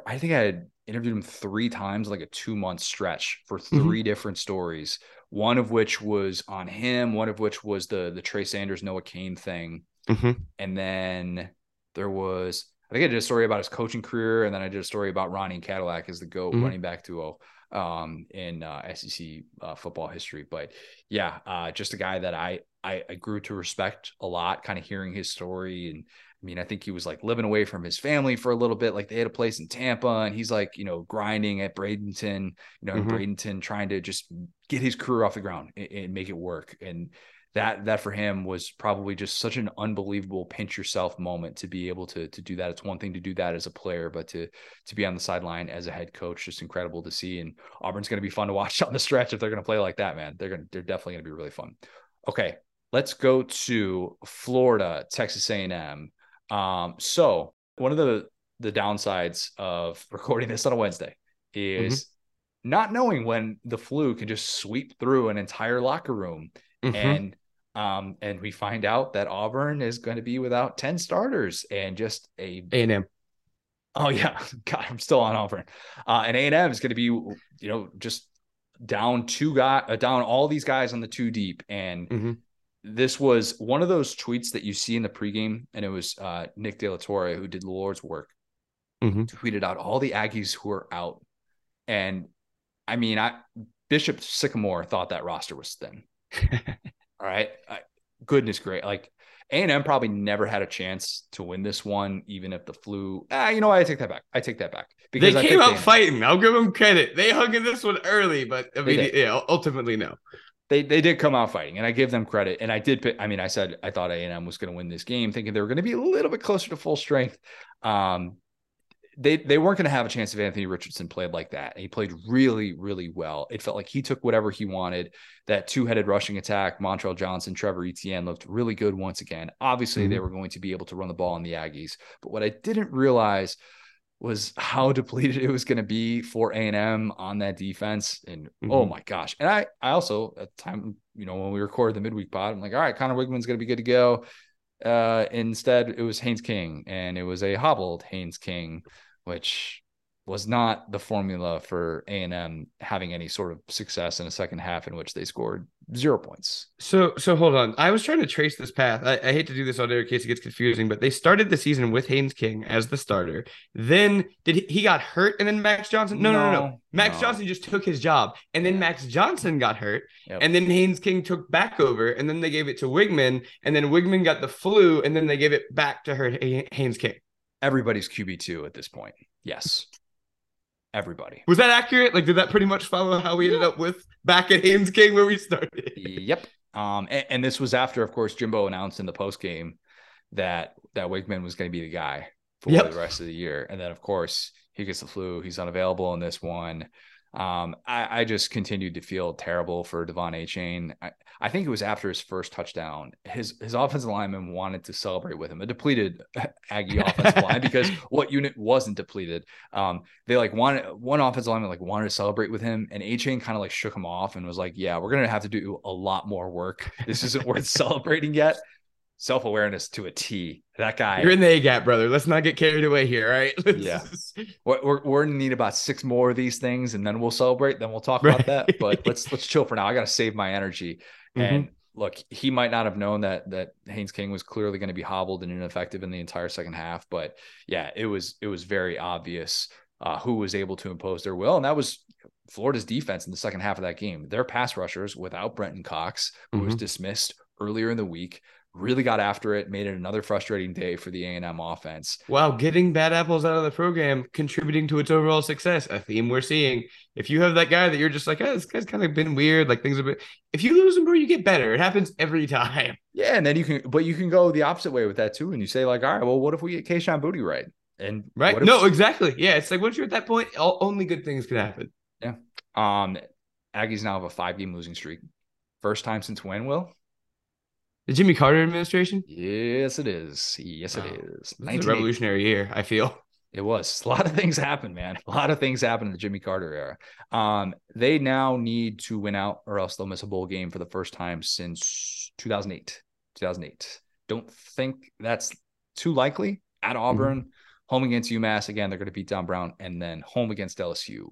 I think I had interviewed him three times, like a two month stretch for mm-hmm. 3 mm-hmm. different stories. One of which was on him. One of which was the the Trey Sanders Noah Cain thing, mm-hmm. and then there was I think I did a story about his coaching career, and then I did a story about Ronnie Cadillac as the GOAT mm-hmm. running back duo um, in uh, SEC uh, football history. But yeah, uh, just a guy that I I, I grew to respect a lot, kind of hearing his story. And I mean, I think he was like living away from his family for a little bit. Like they had a place in Tampa and he's like, you know, grinding at Bradenton, you know, mm-hmm. Bradenton trying to just get his career off the ground and, and, make it work. And that, that for him was probably just such an unbelievable pinch yourself moment to be able to, to do that. It's one thing to do that as a player, but to, to be on the sideline as a head coach, just incredible to see. And Auburn's going to be fun to watch on the stretch if they're going to play like that, man. They're going to, they're definitely going to be really fun. Okay, let's go to Florida, Texas A&M. Um, so one of the the downsides of recording this on a Wednesday is mm-hmm. not knowing when the flu can just sweep through an entire locker room mm-hmm. and um and we find out that Auburn is going to be without 10 starters and just a A&M Oh yeah, God, I'm still on Auburn. Uh, and A and M is going to be, you know, just down two guy, uh, down all these guys on the two deep, and mm-hmm. This was one of those tweets that you see in the pregame, and it was uh, Nick De La Torre who did the Lord's work, mm-hmm. tweeted out all the Aggies who are out, and I mean, I Bishop Sycamore thought that roster was thin. all right, I, goodness great, like a&M probably never had a chance to win this one, even if the flu. Ah, you know what? I take that back. I take that back because they came out fighting. I'll give them credit. They hung in this one early, but I mean, yeah, ultimately no. They they did come out fighting, and I give them credit. And I did. Pick, I mean, I said I thought A&M was going to win this game, thinking they were going to be a little bit closer to full strength. Um, they they weren't going to have a chance if Anthony Richardson played like that. He played really really well. It felt like he took whatever he wanted. That two headed rushing attack, Montrell Johnson, Trevor Etienne looked really good once again. Obviously, mm-hmm. they were going to be able to run the ball on the Aggies, but what I didn't realize was how depleted it was going to be for A&M on that defense. And oh mm-hmm. oh my gosh. And I, I also at the time, you know, when we recorded the midweek pod, I'm like, all right, Conner Weigman's going to be good to go. Uh, instead, it was Haynes King and it was a hobbled Haynes King which was not the formula for A&M having any sort of success in a second half in which they scored zero points. So so hold on. I was trying to trace this path. I, I hate to do this on air in case it gets confusing, but they started the season with Haynes King as the starter. Then did he, he got hurt and then Max Johnson? No, no, no, no. Max no. Johnson just took his job. And then Max Johnson got hurt. Yep. And then Haynes King took back over. And then they gave it to Weigman And then Weigman got the flu. And then they gave it back to her Haynes King. Everybody's QB2 at this point. Yes. Everybody. Was that accurate? Like, did that pretty much follow how we ended up with back at Haynes King where we started? Yep. Um, and, and this was after, of course, Jimbo announced in the post game that that Weigman was going to be the guy for yep. the rest of the year. And then, of course, he gets the flu. He's unavailable in this one. Um, I, I, just continued to feel terrible for De'Von Achane. I, I think it was after his first touchdown. His his offensive lineman wanted to celebrate with him, a depleted Aggie offensive line, because what unit wasn't depleted? Um, they like wanted one offensive lineman like wanted to celebrate with him, and Achane kind of like shook him off and was like, "Yeah, we're gonna have to do a lot more work. This isn't worth celebrating yet." Self awareness to a T. That guy. You're in the A gap, brother. Let's not get carried away here, right? yeah. We're, we're, we're gonna need about six more of these things, and then we'll celebrate. Then we'll talk right. about that. But let's let's chill for now. I gotta save my energy. Mm-hmm. And look, he might not have known that that Haynes King was clearly going to be hobbled and ineffective in the entire second half. But yeah, it was it was very obvious uh, who was able to impose their will, and that was Florida's defense in the second half of that game. Their pass rushers without Brenton Cox, who mm-hmm. was dismissed earlier in the week, really got after it, made it another frustrating day for the A&M offense. Wow, getting bad apples out of the program contributing to its overall success, a theme we're seeing. If you have that guy that you're just like, oh, this guy's kind of been weird, like things a bit. If you lose him, bro, you get better. It happens every time. Yeah, and then you can, but you can go the opposite way with that too, and you say like, all right, well, what if we get Kayshon Boutte right? And right, no, exactly. Yeah, it's like once you're at that point, all, only good things can happen. Yeah. Um, Aggies now have a five game losing streak. First time since when, Will? The Jimmy Carter administration? Yes, it is. Yes, wow. it is. is a revolutionary year, I feel. It was. A lot of things happened, man. A lot of things happened in the Jimmy Carter era. Um, they now need to win out or else they'll miss a bowl game for the first time since 2008. 2008. Don't think that's too likely at mm-hmm. Auburn. Mm-hmm. Home against UMass. Again, they're going to beat Don Brown and then home against LSU.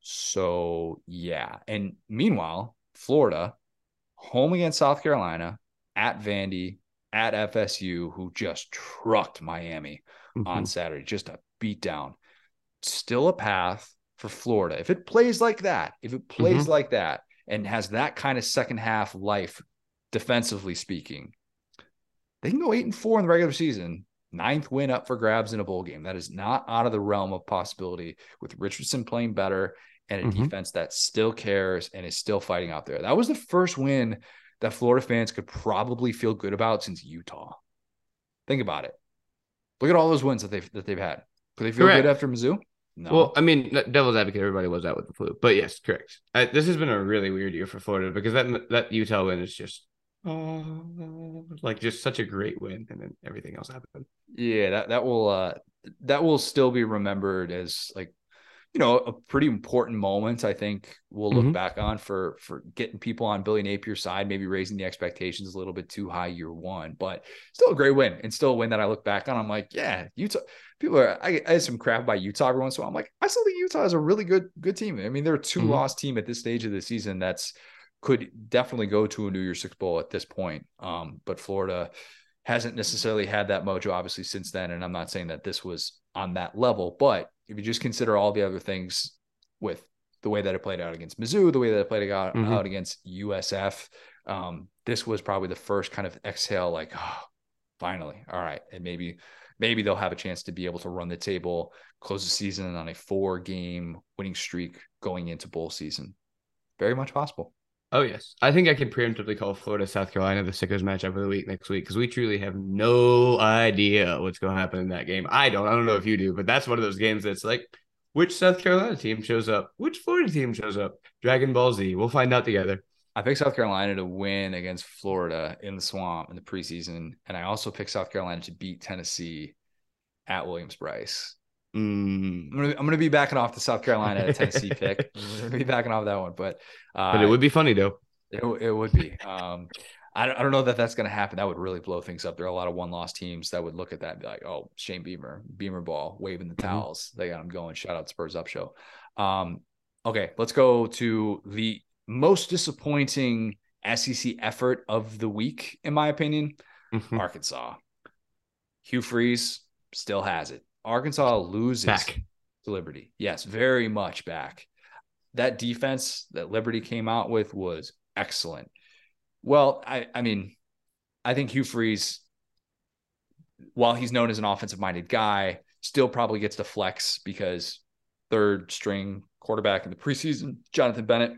So, yeah. And meanwhile, Florida, home against South Carolina, at Vandy, at FSU, who just trucked Miami mm-hmm. on Saturday, just a beatdown. Still a path for Florida. If it plays like that, if it plays mm-hmm. like that and has that kind of second half life, defensively speaking, they can go eight and four in the regular season. Ninth win up for grabs in a bowl game. That is not out of the realm of possibility with Richardson playing better and a mm-hmm. defense that still cares and is still fighting out there. That was the first win that Florida fans could probably feel good about since Utah. Think about it. Look at all those wins that they've that they've had. Could they feel correct. good after Mizzou? No. Well, I mean, devil's advocate, everybody was out with the flu, but yes, correct. I, this has been a really weird year for Florida because that that Utah win is just oh, like just such a great win, and then everything else happened. Yeah, that that will uh that will still be remembered as like you know a pretty important moment. I think we'll look mm-hmm. back on for for getting people on Billy Napier's side, maybe raising the expectations a little bit too high year one, but still a great win and still a win that I look back on. I'm like, yeah, Utah. People are. I, I had some crap by Utah every once in a while. I'm like, I still think Utah is a really good good team. I mean, they're a 2 mm-hmm. loss team at this stage of the season. That's could definitely go to a New Year's Six bowl at this point. Um, but Florida hasn't necessarily had that mojo, obviously, since then. And I'm not saying that this was on that level, but if you just consider all the other things with the way that it played out against Mizzou, the way that it played out, mm-hmm. out against USF, um, this was probably the first kind of exhale, like, oh, finally, all right, and maybe maybe they'll have a chance to be able to run the table, close the season on a four game winning streak going into bowl season. Very much possible. Oh yes, I think I can preemptively call Florida South Carolina the sickest matchup of the week next week because we truly have no idea what's going to happen in that game. I don't. I don't know if you do, but that's one of those games that's like, which South Carolina team shows up, which Florida team shows up. Dragon Ball Z. We'll find out together. I picked South Carolina to win against Florida in the swamp in the preseason, and I also picked South Carolina to beat Tennessee at Williams-Brice. Mm. I'm, gonna, I'm gonna be backing off the South Carolina at a Tennessee pick. I'm gonna be backing off that one, but uh, but it would be funny though. It, it would be. Um, I don't, I don't know that that's going to happen. That would really blow things up. There are a lot of one loss teams that would look at that and be like, oh, Shane Beamer, Beamer ball, waving the mm-hmm. towels. Mm-hmm. They got him going. Shout out Spurs Up Show. Um, okay, let's go to the most disappointing SEC effort of the week, in my opinion. Mm-hmm. Arkansas. Hugh Freeze still has it. Arkansas loses back. to Liberty. Yes, very much back. That defense that Liberty came out with was excellent. Well, I, I mean, I think Hugh Freeze, while he's known as an offensive minded guy, still probably gets to flex because third string quarterback in the preseason, Jonathan Bennett,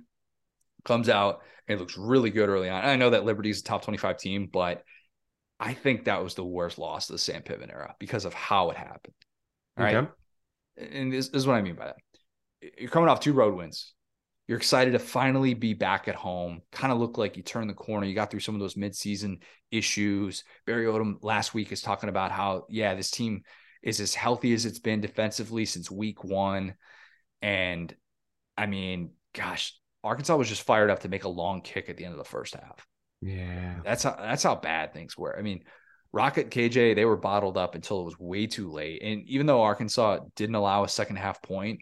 comes out and looks really good early on. I know that Liberty's a top 25 team, but I think that was the worst loss of the Sam Pittman era because of how it happened. All okay. right. And this, this is what I mean by that. You're coming off two road wins. You're excited to finally be back at home. Kind of look like you turned the corner. You got through some of those midseason issues. Barry Odom last week is talking about how, yeah, this team is as healthy as it's been defensively since week one. And I mean, gosh, Arkansas was just fired up to make a long kick at the end of the first half. Yeah. That's how that's how bad things were. I mean, Rocket KJ, they were bottled up until it was way too late. And even though Arkansas didn't allow a second half point,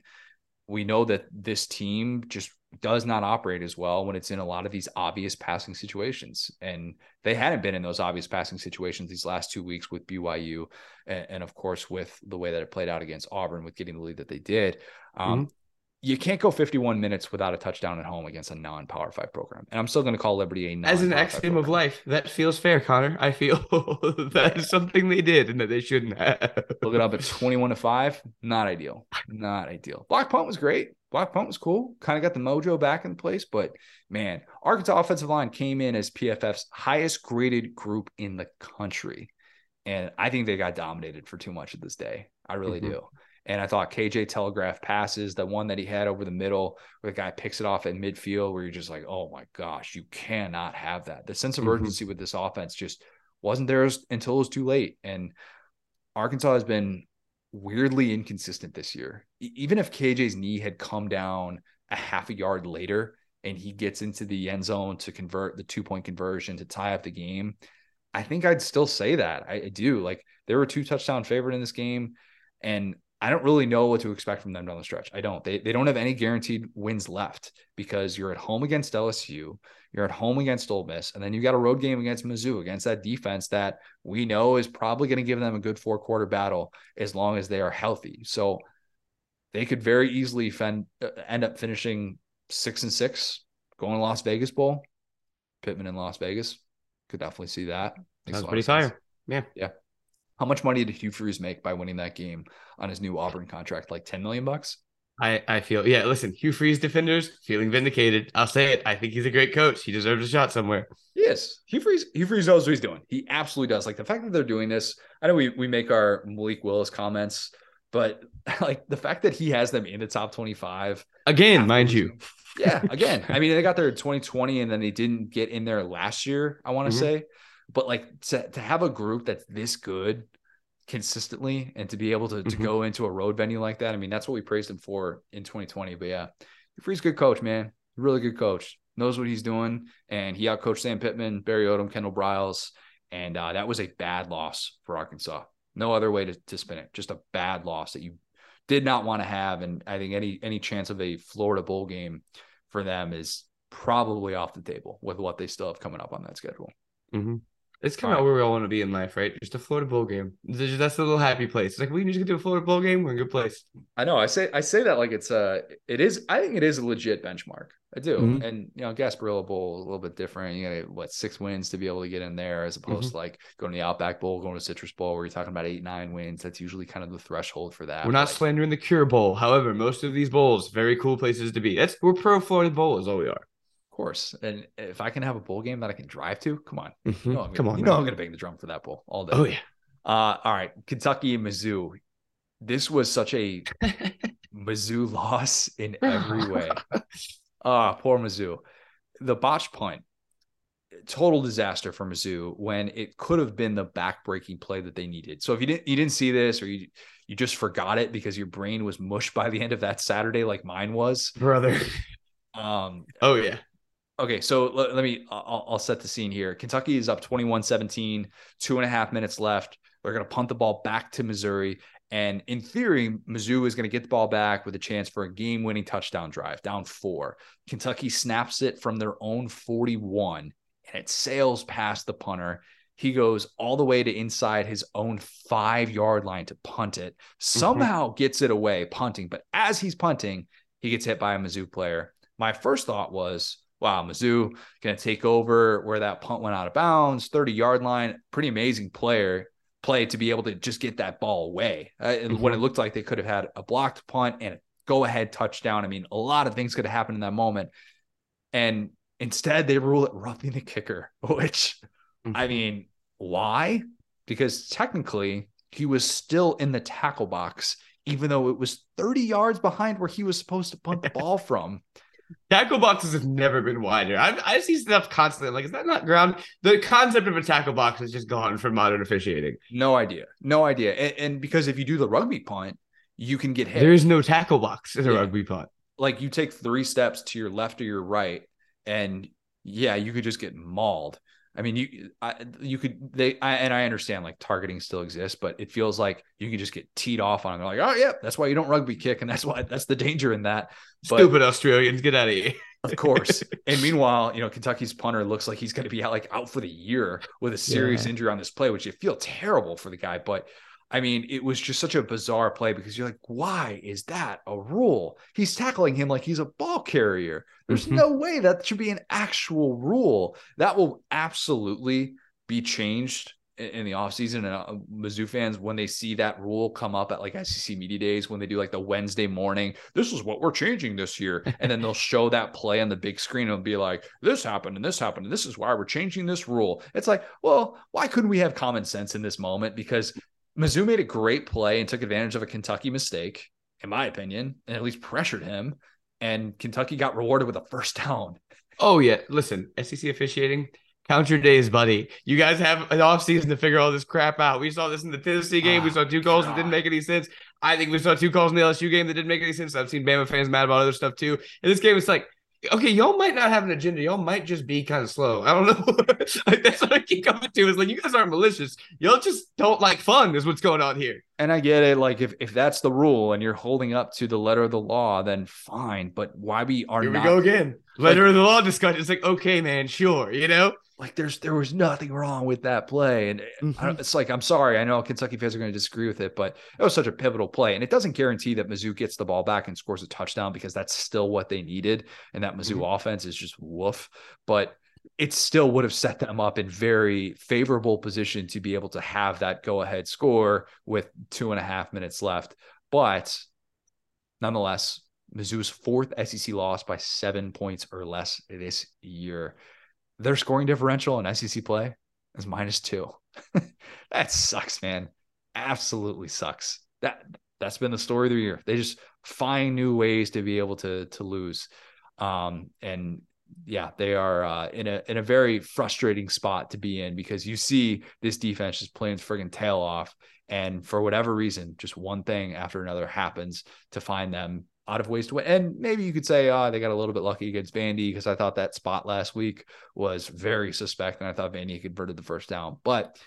we know that this team just does not operate as well when it's in a lot of these obvious passing situations. And they hadn't been in those obvious passing situations these last two weeks with BYU. And, and of course, with the way that it played out against Auburn with getting the lead that they did. Um, mm-hmm you can't go 51 minutes without a touchdown at home against a non-power five program. And I'm still going to call Liberty a as an axiom of life. That feels fair, Connor. I feel that is something they did and that they shouldn't have. Look it up at 21 to five. Not ideal. Not ideal. Block punt was great. Block punt was cool. Kind of got the mojo back in place. But man, Arkansas offensive line came in as PFF's highest graded group in the country. And I think they got dominated for too much of this day. I really mm-hmm. do. And I thought KJ telegraph passes, the one that he had over the middle, where the guy picks it off at midfield, where you're just like, oh my gosh, you cannot have that. The sense of mm-hmm. urgency with this offense just wasn't there until it was too late. And Arkansas has been weirdly inconsistent this year. Even if KJ's knee had come down a half a yard later and he gets into the end zone to convert the two point conversion to tie up the game, I think I'd still say that. I, I do. Like they were two touchdown favorite in this game. And I don't really know what to expect from them down the stretch. I don't. They, they don't have any guaranteed wins left because you're at home against LSU, you're at home against Ole Miss, and then you got a road game against Mizzou against that defense that we know is probably going to give them a good four quarter battle as long as they are healthy. So they could very easily fend, uh, end up finishing six and six, going to Las Vegas Bowl. Pittman in Las Vegas could definitely see that. Makes Sounds pretty fire. Yeah. Yeah. How much money did Hugh Freeze make by winning that game on his new Auburn contract? Like 10 million bucks? I, I feel yeah. Listen, Hugh Freeze defenders feeling vindicated. I'll say it. I think he's a great coach. He deserves a shot somewhere. Yes, Hugh Freeze. Hugh Freeze knows what he's doing. He absolutely does. Like the fact that they're doing this. I know we we make our Malik Willis comments but like the fact that he has them in the top 25 again, mind you. yeah, again. I mean, they got there in 2020 and then they didn't get in there last year, I want to mm-hmm. say. But like to, to have a group that's this good consistently and to be able to, mm-hmm. to go into a road venue like that, I mean, that's what we praised him for in 2020. But yeah, Freeze good coach, man. Really good coach. Knows what he's doing. And he outcoached Sam Pittman, Barry Odom, Kendall Briles. And uh, that was a bad loss for Arkansas. No other way to, to spin it. Just a bad loss that you did not want to have. And I think any any chance of a Florida bowl game for them is probably off the table with what they still have coming up on that schedule. Mm-hmm. It's kind of where we all want to be in life, right? Just a Florida bowl game. That's a little happy place. It's like we can just get to a Florida bowl game. We're in a good place. I know. I say I say that like it's a. It is. I think it is a legit benchmark. I do. Mm-hmm. And you know, Gasparilla Bowl is a little bit different. You got what six wins to be able to get in there, as opposed mm-hmm. to like going to the Outback Bowl, going to Citrus Bowl, where you're talking about eight, nine wins. That's usually kind of the threshold for that. We're not slandering the Cure Bowl. However, most of these bowls, very cool places to be. That's we're pro Florida Bowl is all we are course. And if I can have a bowl game that I can drive to, come on. Mm-hmm. You know come on. You know I'm going to bang the drum for that bowl all day. Oh yeah. Uh, all right, Kentucky and Mizzou. This was such a Mizzou loss in every way. Ah, uh, poor Mizzou. The botch punt, total disaster for Mizzou when it could have been the backbreaking play that they needed. So if you didn't you didn't see this or you you just forgot it because your brain was mush by the end of that Saturday like mine was, brother. Um. Oh yeah okay, so let, let me, I'll, I'll, set the scene here. Kentucky is up 21 17, two and a half minutes left. They're going to punt the ball back to Missouri. And in theory, Mizzou is going to get the ball back with a chance for a game winning touchdown drive, down four. Kentucky snaps it from their own 41 and it sails past the punter. He goes all the way to inside his own five yard line to punt it, mm-hmm. somehow mm-hmm. gets it away punting. But as he's punting, he gets hit by a Mizzou player. My first thought was, wow, Mizzou going to take over where that punt went out of bounds, 30 yard line. Pretty amazing player play to be able to just get that ball away. Uh, mm-hmm. When it looked like they could have had a blocked punt and a go ahead touchdown. I mean, a lot of things could have happened in that moment. And instead, they rule it roughing the kicker, which mm-hmm. I mean, why? Because technically, he was still in the tackle box, even though it was 30 yards behind where he was supposed to punt the ball from. Tackle boxes have never been wider. I, I see stuff constantly. Like, is that not ground? The concept of a tackle box has just gone from modern officiating. No idea. No idea. And, and because if you do the rugby punt, you can get hit. There is no tackle box in a yeah. rugby punt. Like you take three steps to your left or your right, and yeah, you could just get mauled. I mean, you I, you could they I, and I understand like targeting still exists, but it feels like you can just get teed off on. Them. They're like, oh yeah, that's why you don't rugby kick, and that's why that's the danger in that. But, Stupid Australians, get out of here. of course. And meanwhile, you know, Kentucky's punter looks like he's going to be out like out for the year with a serious yeah. injury on this play, which you feel terrible for the guy. But I mean, it was just such a bizarre play because you're like, why is that a rule? He's tackling him like he's a ball carrier. There's mm-hmm. no way that should be an actual rule. That will absolutely be changed in the offseason. And uh, Mizzou fans, when they see that rule come up at like SEC Media Days, when they do like the Wednesday morning, this is what we're changing this year. And then they'll show that play on the big screen and be like, this happened and this happened. And this is why we're changing this rule. It's like, well, why couldn't we have common sense in this moment? Because Mizzou made a great play and took advantage of a Kentucky mistake, in my opinion, and at least pressured him. And Kentucky got rewarded with a first down. Oh, yeah. Listen, SEC officiating, count your days, buddy. You guys have an offseason to figure all this crap out. We saw this in the Tennessee game. Oh, we ah, saw two calls God. that didn't make any sense. I think we saw two calls in the LSU game that didn't make any sense. I've seen Bama fans mad about other stuff too. In this game, it's like, okay, y'all might not have an agenda. Y'all might just be kind of slow. I don't know. like, that's what I keep coming to is like, you guys aren't malicious. Y'all just don't like fun, is what's going on here. And I get it. Like, if, if that's the rule and you're holding up to the letter of the law, then fine. But why we are here we not, go again. Letter like, of the law discussion. It's like, okay, man, sure, you know? Like there's there was nothing wrong with that play. And mm-hmm. it's like i'm sorry i know kentucky fans are going to disagree with it but it was such a pivotal play. And it doesn't guarantee that mizzou gets the ball back and scores a touchdown because that's still what they needed. And that mizzou mm-hmm. offense is just woof. But it still would have set them up in very favorable position to be able to have that go ahead score with two and a half minutes left. But nonetheless mizzou's fourth sec loss by seven points or less this year their scoring differential in SEC play is minus two. that sucks, man. Absolutely sucks. That that's been the story of the year. They just find new ways to be able to to lose. Um, and yeah, they are uh, in a in a very frustrating spot to be in because you see this defense just playing friggin' tail off, and for whatever reason, just one thing after another happens to find them out of ways to win. And maybe you could say, oh, they got a little bit lucky against Vandy because I thought that spot last week was very suspect, and I thought Vandy converted the first down, but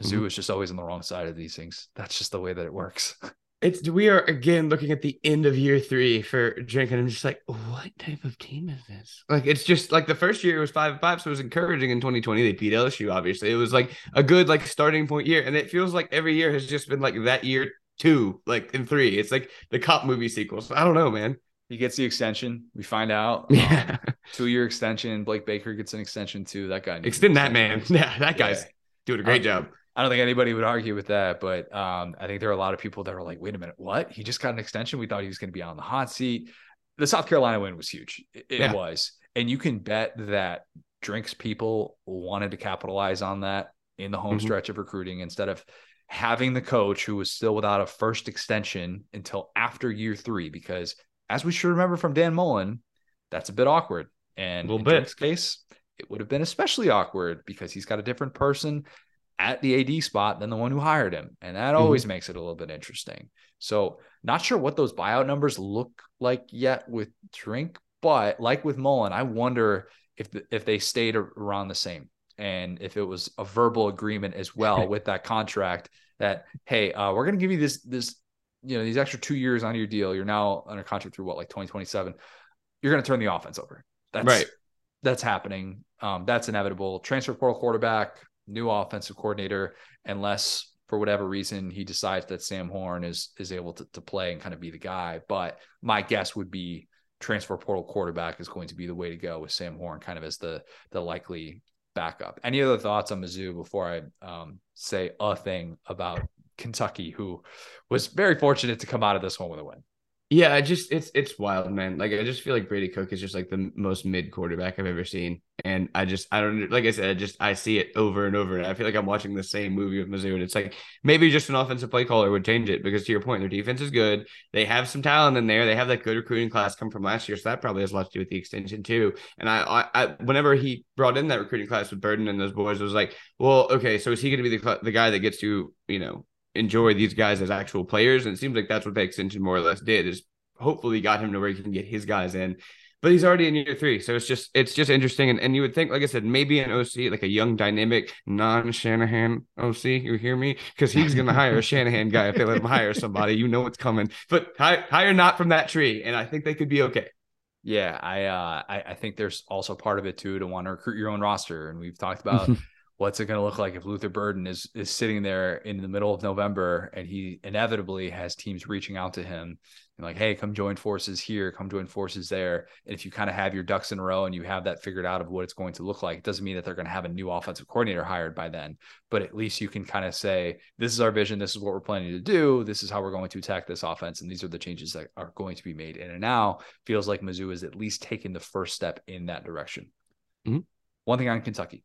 Mizzou mm-hmm. is just always on the wrong side of these things. That's just the way that it works. It's we are again looking at the end of year three for Drink, and I'm just like, what type of team is this? Like, it's just like the first year it was five and five, so it was encouraging. In 2020, they beat LSU. Obviously, it was like a good like starting point year, and it feels like every year has just been like that year two, like in three. It's like the cop movie sequels. I don't know, man. He gets the extension. We find out. Yeah. Um, two year extension. Blake Baker gets an extension too. That guy. Extend that man. Yeah, that guy's yeah. doing a great um, job. I don't think anybody would argue with that, but um, I think there are a lot of people that are like, wait a minute, what? He just got an extension. We thought he was going to be on the hot seat. The South Carolina win was huge. It, it yeah. was. And you can bet that drinks people wanted to capitalize on that in the home mm-hmm. stretch of recruiting instead of having the coach who was still without a first extension until after year three, because as we should remember from Dan Mullen, that's a bit awkward. And a little in bit. Drink's case, it would have been especially awkward because he's got a different person at the AD spot than the one who hired him. And that mm-hmm. always makes it a little bit interesting. So, not sure what those buyout numbers look like yet with Drink, but like with Mullen, I wonder if the, if they stayed around the same and if it was a verbal agreement as well with that contract that hey, uh, we're going to give you this this you know these extra 2 years on your deal. You're now under contract through what like 2027. You're going to turn the offense over. That's right. That's happening. Um, that's inevitable. Transfer portal quarterback, new offensive coordinator, unless for whatever reason he decides that Sam Horn is is able to, to play and kind of be the guy. But my guess would be transfer portal quarterback is going to be the way to go with Sam Horn kind of as the the likely backup. Any other thoughts on Mizzou before I um, say a thing about Kentucky, who was very fortunate to come out of this one with a win? Yeah, I just it's it's wild, man. Like I just feel like Brady Cook is just like the most mid quarterback I've ever seen, and I just I don't like I said, I just I see it over and over, and I feel like I'm watching the same movie with Mizzou, and it's like maybe just an offensive play caller would change it because to your point, their defense is good. They have some talent in there. They have that good recruiting class come from last year, so that probably has a lot to do with the extension too. And I, I, I whenever he brought in that recruiting class with Burden and those boys, it was like, well, okay, so is he going to be the the guy that gets to you know enjoy these guys as actual players. And it seems like that's what the extension more or less did is hopefully got him to where he can get his guys in. But he's already in year three. So it's just it's just interesting. And, and you would think, like I said, maybe an OC, like a young, dynamic, non-Shanahan OC, you hear me? Because he's gonna hire a Shanahan guy if they let him hire somebody. You know what's coming. But hire, hire not from that tree. And I think they could be okay. Yeah, I uh I, I think there's also part of it too to want to recruit your own roster. And we've talked about what's it going to look like if Luther Burden is is sitting there in the middle of November and he inevitably has teams reaching out to him and like, hey, come join forces here, come join forces there. And if you kind of have your ducks in a row and you have that figured out of what it's going to look like, it doesn't mean that they're going to have a new offensive coordinator hired by then, but at least you can kind of say, this is our vision, this is what we're planning to do, this is how we're going to attack this offense, and these are the changes that are going to be made. And now feels like Mizzou is at least taking the first step in that direction. Mm-hmm. One thing on Kentucky.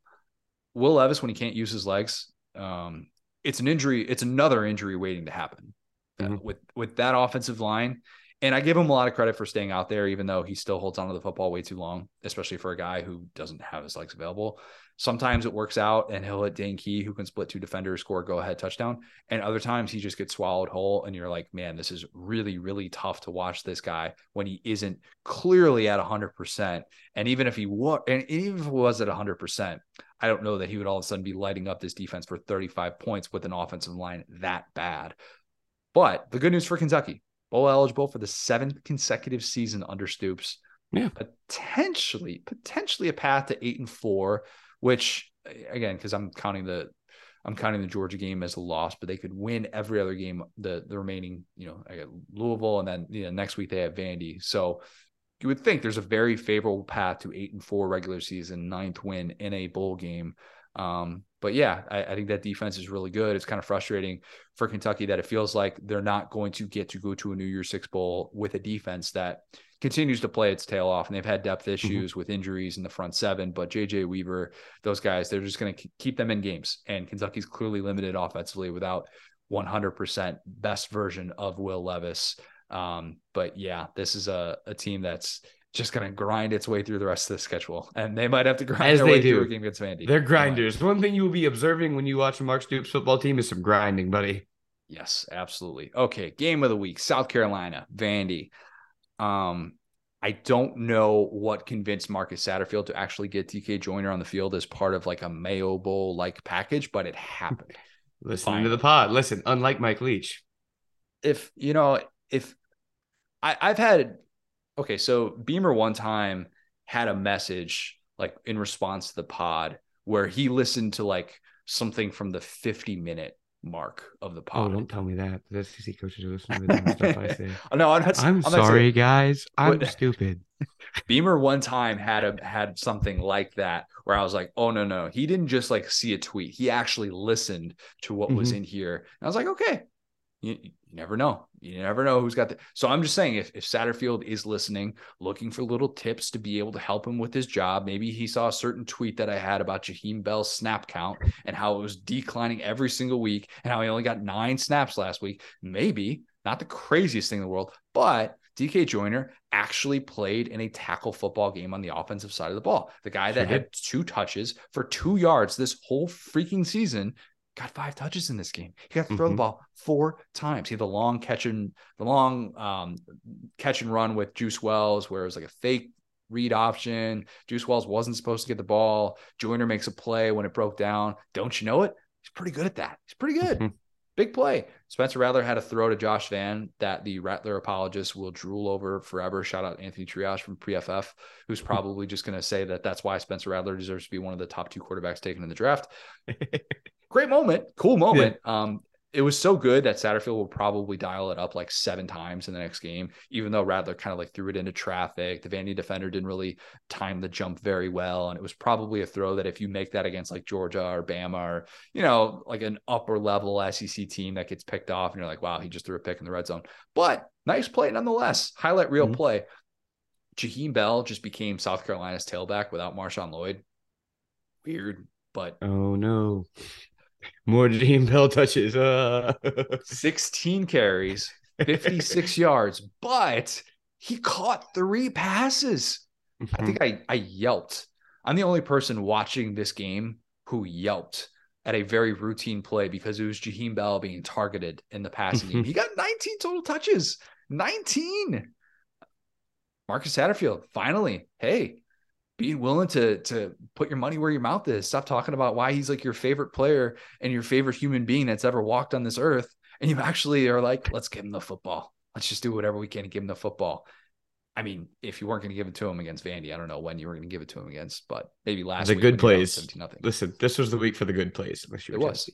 Will Levis, when he can't use his legs, um, it's an injury. It's another injury waiting to happen uh, mm-hmm. with with that offensive line. And I give him a lot of credit for staying out there, even though he still holds onto the football way too long, especially for a guy who doesn't have his legs available. Sometimes it works out and he'll hit Dane Key, who can split two defenders, score go ahead touchdown. And other times he just gets swallowed whole. And you're like, man, this is really, really tough to watch this guy when he isn't clearly at 100%. And even if he was, and even if it was at 100%, I don't know that he would all of a sudden be lighting up this defense for 35 points with an offensive line that bad. But the good news for Kentucky, bowl eligible for the seventh consecutive season under Stoops. Yeah. Potentially, potentially a path to eight and four which again, because I'm counting the I'm counting the Georgia game as a loss, but they could win every other game. The the remaining, you know, I got Louisville, and then you know, next week they have Vandy. So you would think there's a very favorable path to eight and four regular season, ninth win in a bowl game. Um, but yeah, I, I, think that defense is really good. It's kind of frustrating for Kentucky that it feels like they're not going to get to go to a New Year's Six bowl with a defense that continues to play its tail off. And they've had depth mm-hmm. issues mm-hmm. with injuries in the front seven, but JJ Weaver, those guys, they're just going to keep them in games. And Kentucky's clearly limited offensively without 100% best version of Will Levis. Um, but yeah, this is a, a team that's just going to grind its way through the rest of the schedule, and they might have to grind As their they way do. through a game against Vandy. They're grinders. One thing you will be observing when you watch Mark Stoops football team is some grinding, buddy. Yes, absolutely. Okay, game of the week: South Carolina, Vandy. Um, I don't know what convinced Marcus Satterfield to actually get DK Joyner on the field as part of like a Mayo Bowl like package, but it happened. Listen Fine. to the pod. Listen, unlike Mike Leach. if you know, if I, I've had okay, so Beamer one time had a message like in response to the pod where he listened to like something from the 50 minute mark of the Oh, don't tell me that. The SEC coaches are listening to the stuff I say. no, I'm not. I'm not sorry, saying- guys. I'm What- stupid. Beamer one time had a had something like that where I was like, oh no, no. He didn't just like see a tweet. He actually listened to what was Mhm. in here. And I was like, okay. You, you never know. You never know who's got the so I'm just saying if if Satterfield is listening, looking for little tips to be able to help him with his job. Maybe he saw a certain tweet that I had about Jaheim Bell's snap count and how it was declining every single week and how he only got nine snaps last week. Maybe not the craziest thing in the world, but DK Joyner actually played in a tackle football game on the offensive side of the ball. The guy that Sure had two touches for two yards this whole freaking season got five touches in this game. He got to throw the Mhm. ball four times. He had the long catch and the long um, catch and run with Juice Wells, where it was like a fake read option. Juice Wells wasn't supposed to get the ball. Joyner makes a play when it broke down. Don't you know it? He's pretty good at that. He's pretty good. Mhm. Big play. Spencer Rattler had a throw to Josh Vann that the Rattler apologists will drool over forever. Shout out Anthony Treash from PFF, who's probably just going to say that that's why Spencer Rattler deserves to be one of the top two quarterbacks taken in the draft. Great moment, cool moment. Um, it was so good that Satterfield will probably dial it up like seven times in the next game, even though Rattler kind of like threw it into traffic. The Vandy defender didn't really time the jump very well. And it was probably a throw that if you make that against like Georgia or Bama or, you know, like an upper level SEC team that gets picked off and you're like, wow, he just threw a pick in the red zone. But nice play nonetheless. Highlight reel Mhm. play. Jaheim Bell just became South Carolina's tailback without Marshawn Lloyd. Weird, but oh no. More Jaheim Bell touches. Uh. 16 carries, 56 yards, but he caught three passes. I think I, I yelped. I'm the only person watching this game who yelped at a very routine play because it was Jaheim Bell being targeted in the passing game. He got 19 total touches. 19. Marcus Satterfield, finally, hey, being willing to to put your money where your mouth is. Stop talking about why he's like your favorite player and your favorite human being that's ever walked on this earth. And you actually are like, let's give him the football. Let's just do whatever we can to give him the football. I mean, if you weren't going to give it to him against Vandy, I don't know when you were going to give it to him against, but maybe last The good plays. 17 nothing. Listen, this was the week for the good plays. It was.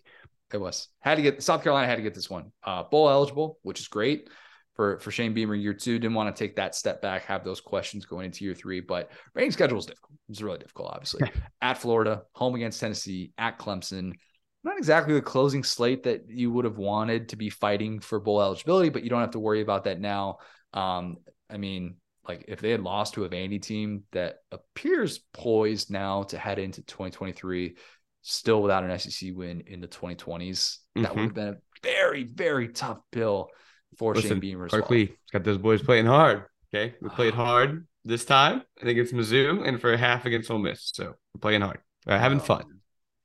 It was. Had to get South Carolina had to get this one. Uh bowl eligible, which is great for for Shane Beamer year two. Didn't want to take that step back, have those questions going into year three, but rating schedule is difficult. It's really difficult, obviously. at Florida, home against Tennessee, at Clemson. Not exactly the closing slate that you would have wanted to be fighting for bowl eligibility, but you don't have to worry about that now. Um, I mean, like if they had lost to a Vandy team that appears poised now to head into 2023, still without an SEC win in the 2020s, that Mhm. would have been a very, very tough pill for Shane Listen, Beamer. as well. Clark Lea has got those boys playing hard. Okay. We played hard this time. I think it's Mizzou and for a half against Ole Miss. So we're playing hard. Having Oh, fun.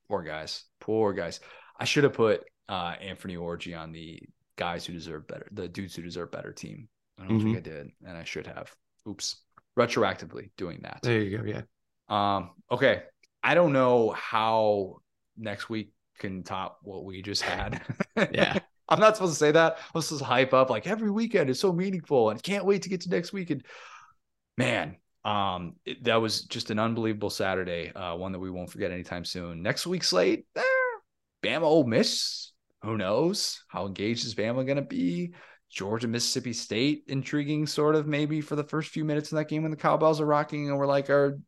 Poor guys. Poor guys. I should have put uh, Anfernee Orji on the guys who deserve better, the dudes who deserve better team. I don't Mm-hmm. think I did, and I should have. Oops. Retroactively doing that. There you go. Yeah. Um, okay. I don't know how next week can top what we just had. Yeah. I'm not supposed to say that. I'm supposed to hype up like every weekend is so meaningful and can't wait to get to next weekend. Man, um, it- that was just an unbelievable Saturday. Uh, one that we won't forget anytime soon. Next week's slate, eh, Bama, Ole Miss. Who knows how engaged is Bama going to be? Georgia, Mississippi State, intriguing sort of maybe for the first few minutes in that game when the cowbells are rocking and we're like, are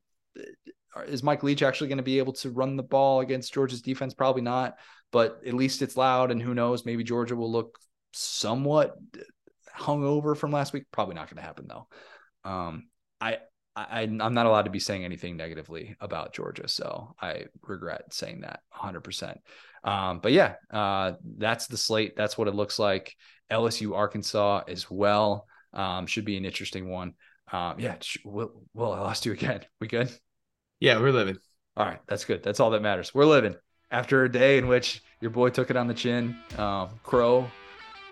are- is Mike Leach actually going to be able to run the ball against Georgia's defense? Probably not, but at least it's loud. And who knows, maybe Georgia will look somewhat hungover from last week. Probably not going to happen though. Um, I I, I'm not allowed to be saying anything negatively about Georgia, so I regret saying that 100. Um, percent But yeah, uh, that's the slate. That's what it looks like. LSU Arkansas as well um, should be an interesting one. Um, yeah, Will, Will, I lost you again. We good? Yeah, we're living. All right, that's good. That's all that matters. We're living after a day in which your boy took it on the chin. Um, Crow,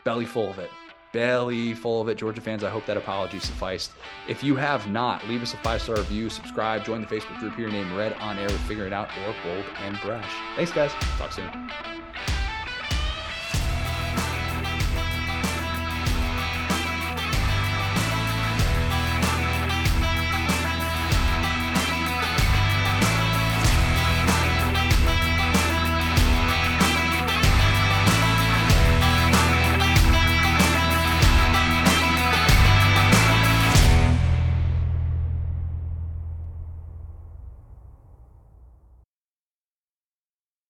belly full of it belly full of it. Georgia fans, I hope that apology sufficed. If you have not, leave us a five star review, subscribe, join the Facebook group here named Red on Air with Figuring It Out or Bold and Brash. Thanks, guys. Talk soon.